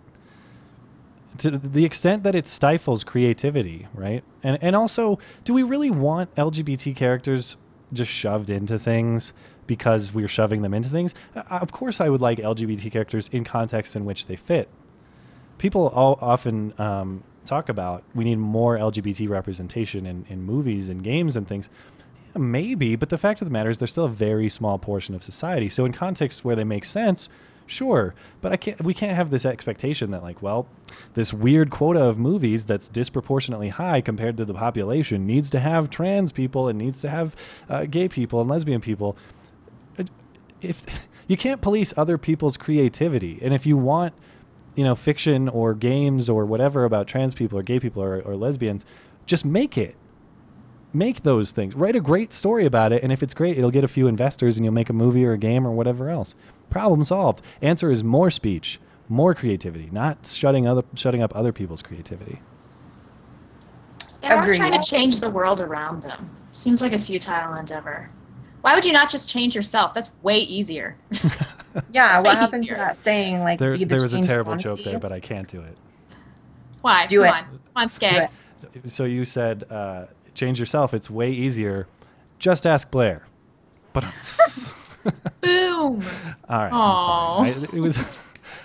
to the extent that it stifles creativity, right? And and also, do we really want LGBT characters just shoved into things because we're shoving them into things? Uh, Of course, I would like LGBT characters in contexts in which they fit. People all often um, talk about we need more LGBT representation in, in movies and games and things. Yeah, maybe, but the fact of the matter is they're still a very small portion of society. So in contexts where they make sense, sure. But I can't we can't have this expectation that like, well, this weird quota of movies that's disproportionately high compared to the population needs to have trans people and needs to have uh, gay people and lesbian people. If you can't police other people's creativity, and if you want you know, fiction or games or whatever about trans people or gay people or, or lesbians, just make it. Make those things. Write a great story about it, and if it's great, it'll get a few investors, and you'll make a movie or a game or whatever else. Problem solved. Answer is more speech, more creativity, not shutting other shutting up other people's creativity. They're always trying to change the world around them. Seems like a futile endeavor. Why would you not just change yourself? That's way easier. yeah Way what happened to that saying like There, be the there was a change you terrible wanna joke see? there, but I can't do it. Why? Do Come it. on. Come on, Do Skag. So, so you said uh, change yourself. It's way easier. Just ask Blaire. But Boom. all right. Aw. I'm sorry. I, it was.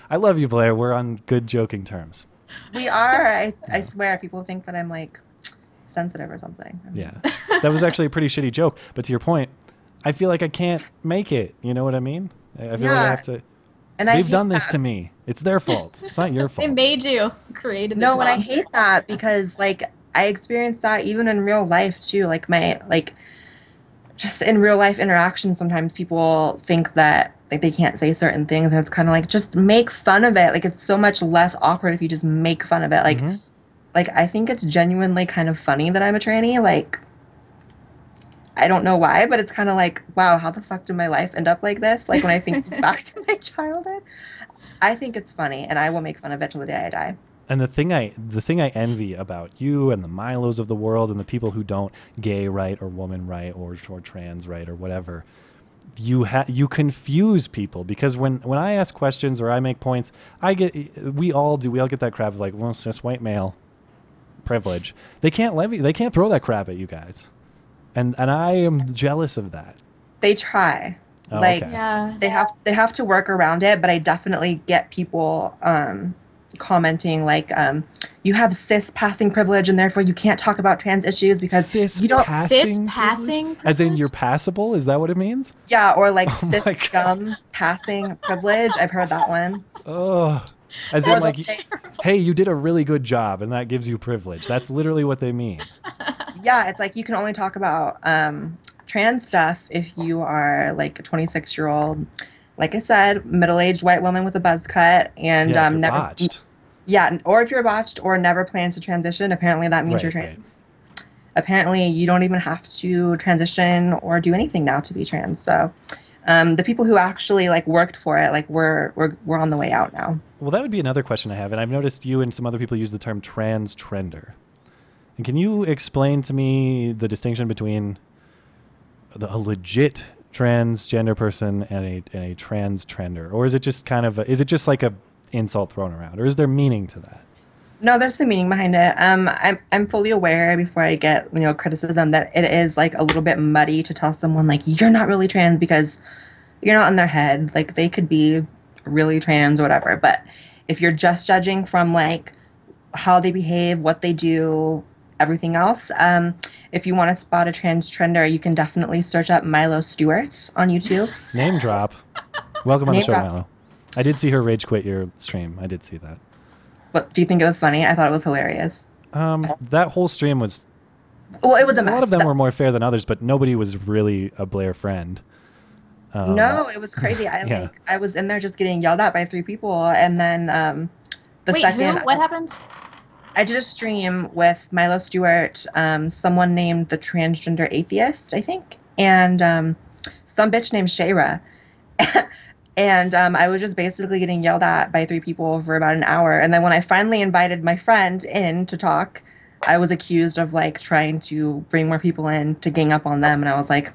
I love you, Blaire. We're on good joking terms. we are I, I swear people think that i'm like sensitive or something Yeah, that was actually a pretty shitty joke. But to your point, I feel like I can't make it. You know what I mean? I I feel like I Yeah, have to. and I They've done this that. to me. It's their fault. It's not your fault. They made you. Created this no and i hate that because like i experienced that even in real life too like my like just in real life interactions sometimes people think that like they can't say certain things and it's kind of like just make fun of it like it's so much less awkward if you just make fun of it like Mhm. like i think it's genuinely kind of funny that i'm a tranny like i don't know why but it's kind of like wow how the fuck did my life end up like this? Like when i think back to my childhood i think it's funny and i will make fun of it till the day i die. And the thing I the thing I envy about you and the Milos of the world and the people who don't gay right or woman right or, or trans right or whatever, you ha- you confuse people because when when I ask questions or I make points, I get we all do we all get that crap of like well cis white male privilege. They can't levy they can't throw that crap at you guys, and and I am jealous of that. they try Oh, like okay. Yeah. they have they have to work around it but i definitely get people um commenting like um you have cis passing privilege and therefore you can't talk about trans issues because Cis you don't pass- Cis Passing passing. As in you're passable? Is that what it means? yeah or like Oh cis scum passing privilege i've heard that one Oh, as Or in like, they'll hey, you did a really good job, and that gives you privilege. That's literally what they mean. yeah it's like you can only talk about um trans stuff if you are like a 26 year old like i said middle-aged white woman with a buzz cut and yeah, um never botched. Yeah, or if you're botched or never plan to transition, apparently that means Right, you're right. trans. Apparently, you don't even have to transition or do anything now to be trans. So, um, the people who actually like worked for it, like we're we're we're on the way out now. Well, that would be another question I have, and I've noticed you and some other people use the term trans trender. And can you explain to me the distinction between the, a legit transgender person and a and a trans trender, or is it just kind of a, is it just like a insult thrown around, or is there meaning to that? No, there's some meaning behind it. Um, I'm I'm fully aware before I get you know criticism that it is like a little bit muddy to tell someone like you're not really trans because you're not in their head. Like they could be really trans or whatever. But if you're just judging from like how they behave, what they do, everything else. Um, if you want to spot a trans trender, you can definitely search up Milo Stewart on YouTube. Name drop. Welcome on Name the show, drop. Milo. I did see her rage quit your stream. I did see that. What do you think it was funny? I thought it was hilarious. Um, that whole stream was Well, it was a a mess. lot of them That- were more fair than others, but nobody was really a Blaire friend. Um, no, it was crazy. I yeah. like I was in there just getting yelled at by three people, and then um, the Wait, second who? What happened? I did a stream with Milo Stewart, um, someone named the transgender atheist, I think, and um, some bitch named Shayra. and um, I was just basically getting yelled at by three people for about an hour. And then when I finally invited my friend in to talk, I was accused of like trying to bring more people in to gang up on them. And I was like,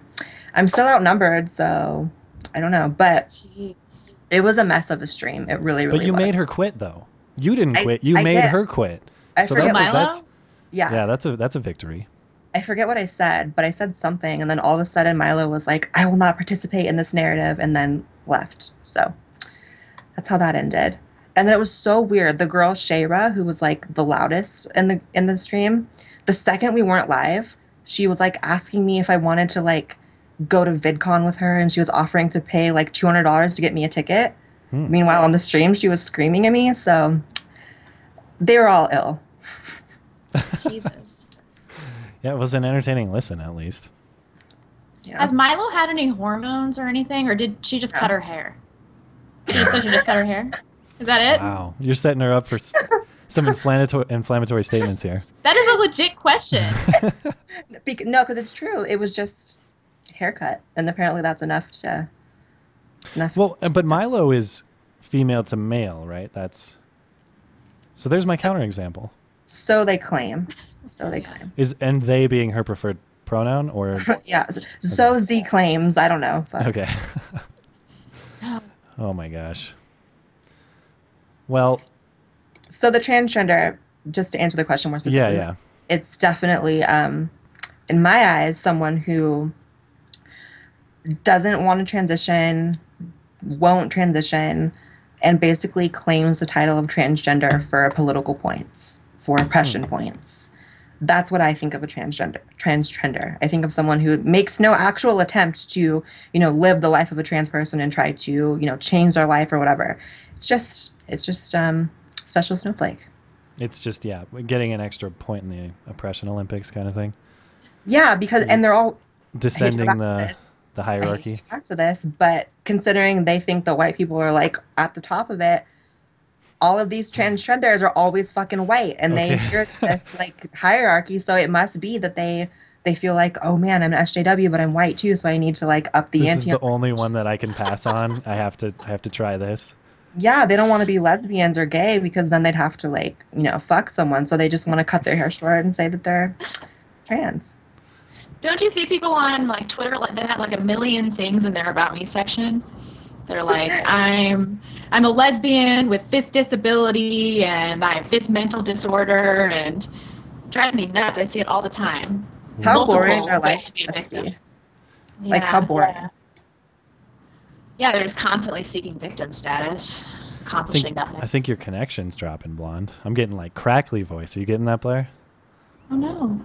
I'm still outnumbered, so I don't know. But Jeez. it was a mess of a stream. It really, really but you was. made her quit though. You didn't I- quit. You I made did. her quit. I so forget that's, a, that's yeah. yeah, that's a that's a victory. I forget what I said, but I said something, and then all of a sudden Milo was like, "I will not participate in this narrative," and then left. So that's how that ended. And then it was so weird. The girl Shayra, who was like the loudest in the in the stream, the second we weren't live, she was like asking me if I wanted to like go to VidCon with her, and she was offering to pay like two hundred dollars to get me a ticket. Hmm. Meanwhile, on the stream, she was screaming at me. So they were all ill. Jesus. Yeah, it was an entertaining listen at least. Yeah. Has Milo had any hormones or anything, or did she just No. cut her hair? She just, so she just cut her hair. Is that it? Wow, you're setting her up for some inflammatory inflammatory statements here. That is a legit question. Bec- no, because it's true. It was just haircut, and apparently that's enough to. It's enough. Well, uh, but Milo is female to male, right? That's so. There's my counterexample. So they claim. So they claim. Is and they being her preferred pronoun or yeah. s- So Z claims. I don't know. but- okay? oh my gosh. Well, So the trans trender, just to answer the question more yeah, specifically, yeah. it's definitely, um, in my eyes, someone who doesn't want to transition, won't transition, and basically claims the title of transgender for political points, for oppression points. That's what I think of a trans trender. Transgender. I think of someone who makes no actual attempt to, you know, live the life of a trans person and try to, you know, change their life or whatever. It's just, it's just um, special snowflake. It's just yeah, getting an extra point in the oppression Olympics kind of thing. Yeah, because and they're all Descending the this. the hate to hierarchy. back to this, but considering they think the white people are like at the top of it, all of these transgenders are always fucking white, and they hear this like hierarchy. So it must be that they they feel like, oh man, I'm an SJW, but I'm white too, so I need to like up the This is ante. the only one that I can pass on. I have to I have to try this. yeah, they don't want to be lesbians or gay because then they'd have to like you know fuck someone. So they just want to cut their hair short and say that they're trans. Don't you see people on like Twitter like that have like a million things in their about me section? They're like, I'm I'm a lesbian with this disability and I have this mental disorder and it drives me nuts. I see it all the time. How Multiple boring their life ways to be a victim. be. Like, how boring. Yeah. Yeah, they're just constantly seeking victim status, I accomplishing think, nothing. I think your connection's dropping, blonde. I'm getting like crackly voice. Are you getting that, Blaire? oh no.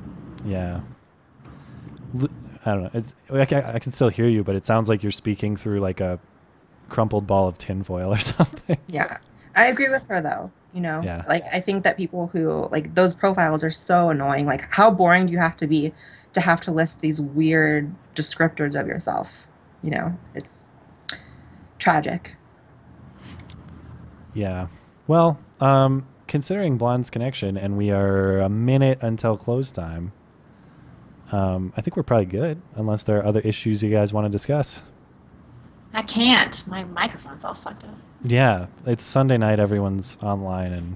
Yeah. L- I don't know. It's I ca- I can still hear you, but it sounds like you're speaking through like a crumpled ball of tinfoil or something. Yeah. I agree with her though. You know, Yeah. like I think that people who like those profiles are so annoying. Like, how boring do you have to be to have to list these weird descriptors of yourself? You know, it's tragic. Yeah. Well, um, considering Blonde's connection, and we are a minute until close time, um, I think we're probably good, unless there are other issues you guys want to discuss. I can't. My microphone's all fucked up. Yeah, it's Sunday night. Everyone's online and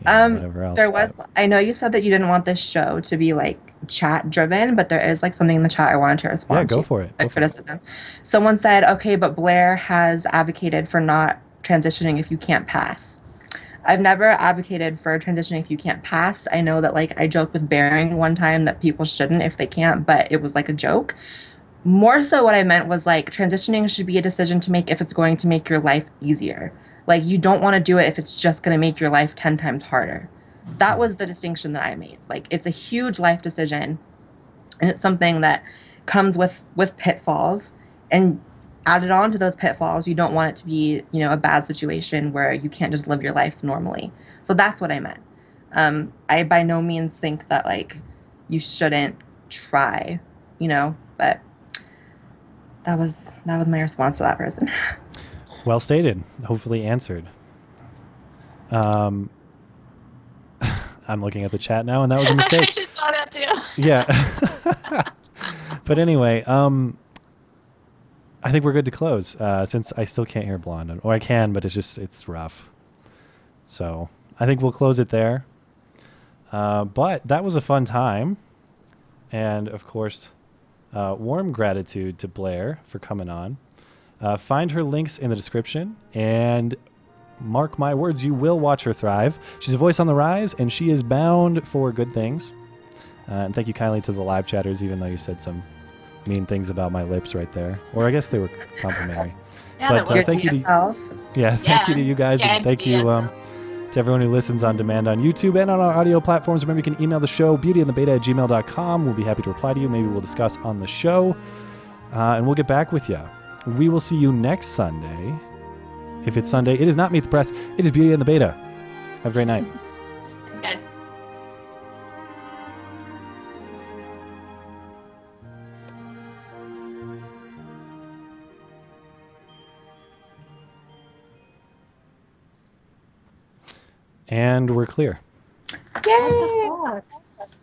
you know, Um, whatever else. there but- was. I know you said that you didn't want this show to be like chat driven, but there is like something in the chat I wanted to respond to. Yeah, go to. for it. a Go for it. criticism. Someone said, okay, but Blaire has advocated for not transitioning if you can't pass. I've never advocated for transitioning if you can't pass. I know that like I joked with Bearing one time that people shouldn't if they can't, but it was like a joke. More so what I meant was like transitioning should be a decision to make if it's going to make your life easier. Like you don't want to do it if it's just going to make your life 10 times harder. that was the distinction that I made. Like it's a huge life decision and it's something that comes with with pitfalls and added on to those pitfalls, you don't want it to be, you know, a bad situation where you can't just live your life normally. So that's what I meant. Um, I by no means think that like you shouldn't try, you know, but that was that was my response to that person. Well stated. Hopefully answered. Um, I'm looking at the chat now, and that was a mistake. just saw that too. yeah. but anyway, um, I think we're good to close uh, since I still can't hear blonde, or I can, but it's just it's rough. So I think we'll close it there. Uh, but that was a fun time, and of course, uh, warm gratitude to Blaire for coming on. Uh, find her links in the description, and mark my words, you will watch her thrive. She's a voice on the rise, and she is bound for good things. Uh, and thank you kindly to the live chatters, even though you said some mean things about my lips right there. Or I guess they were complimentary. Yeah, But, uh, thank you to- DSLs. Yeah, thank Yeah. you to you guys, Yeah, and thank you um, to everyone who listens on demand on YouTube and on our audio platforms. Remember, you can email the show, beautyandthebeta at gmail.com. We'll be happy to reply to you. Maybe we'll discuss on the show, uh, and we'll get back with you. We will see you next Sunday. If it's Sunday, it is not Meet the Press, it is Beauty and the Beta. Have a great night. And we're clear. Yay!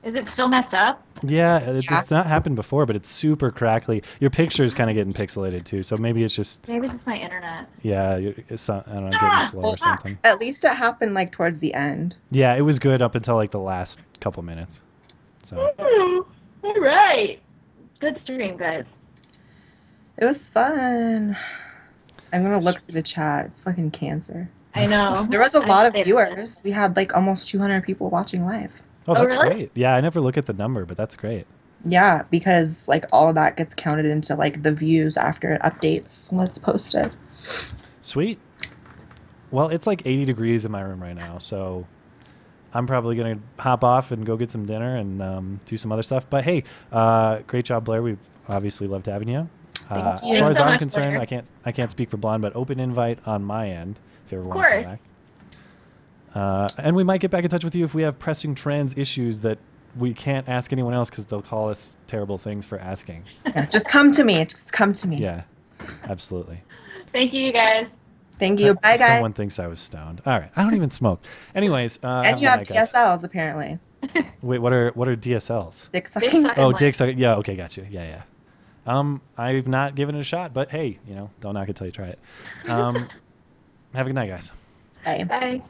Is it still messed up? Yeah, it's, Yeah. it's not happened before, but it's super crackly. Your picture is kind of getting pixelated too, so maybe it's just Maybe it's my internet. yeah, it's not, I don't know, Ah, getting slow or something. At least it happened like towards the end. Yeah, it was good up until like the last couple minutes. So All right. Good stream, guys. It was fun. I'm gonna look through the chat. It's fucking cancer. I know. There was a lot of saved viewers. We had like almost 200 people watching live. Oh, Oh, that's really? great. Yeah, I never look at the number, but that's great. Yeah, because like all of that gets counted into like the views after it updates when it's posted. Sweet. Well, it's like 80 degrees in my room right now, so I'm probably gonna hop off and go get some dinner and um, do some other stuff. But hey, uh, great job, Blaire. We obviously loved having you. Uh, you. As far as so I'm much, concerned, Blaire. I can't I can't speak for Blonde, but open invite on my end if you ever Of want to come course. back. Uh, and we might get back in touch with you if we have pressing trans issues that we can't ask anyone else because they'll call us terrible things for asking. Yeah, just come to me. Just come to me. Yeah, absolutely. Thank you, you guys. Thank you. Bye, guys. Someone thinks I was stoned. All right, I don't even smoke. Anyways, uh, and you have good night, guys. DSLs apparently. Wait, what are what are DSLs? Dick Dick sucking. sucking. Oh, like- dick suck. Yeah, okay, got you. Yeah, yeah. Um, I've not given it a shot, but hey, you know, don't knock it till you try it. Um, have a good night, guys. Bye. Bye.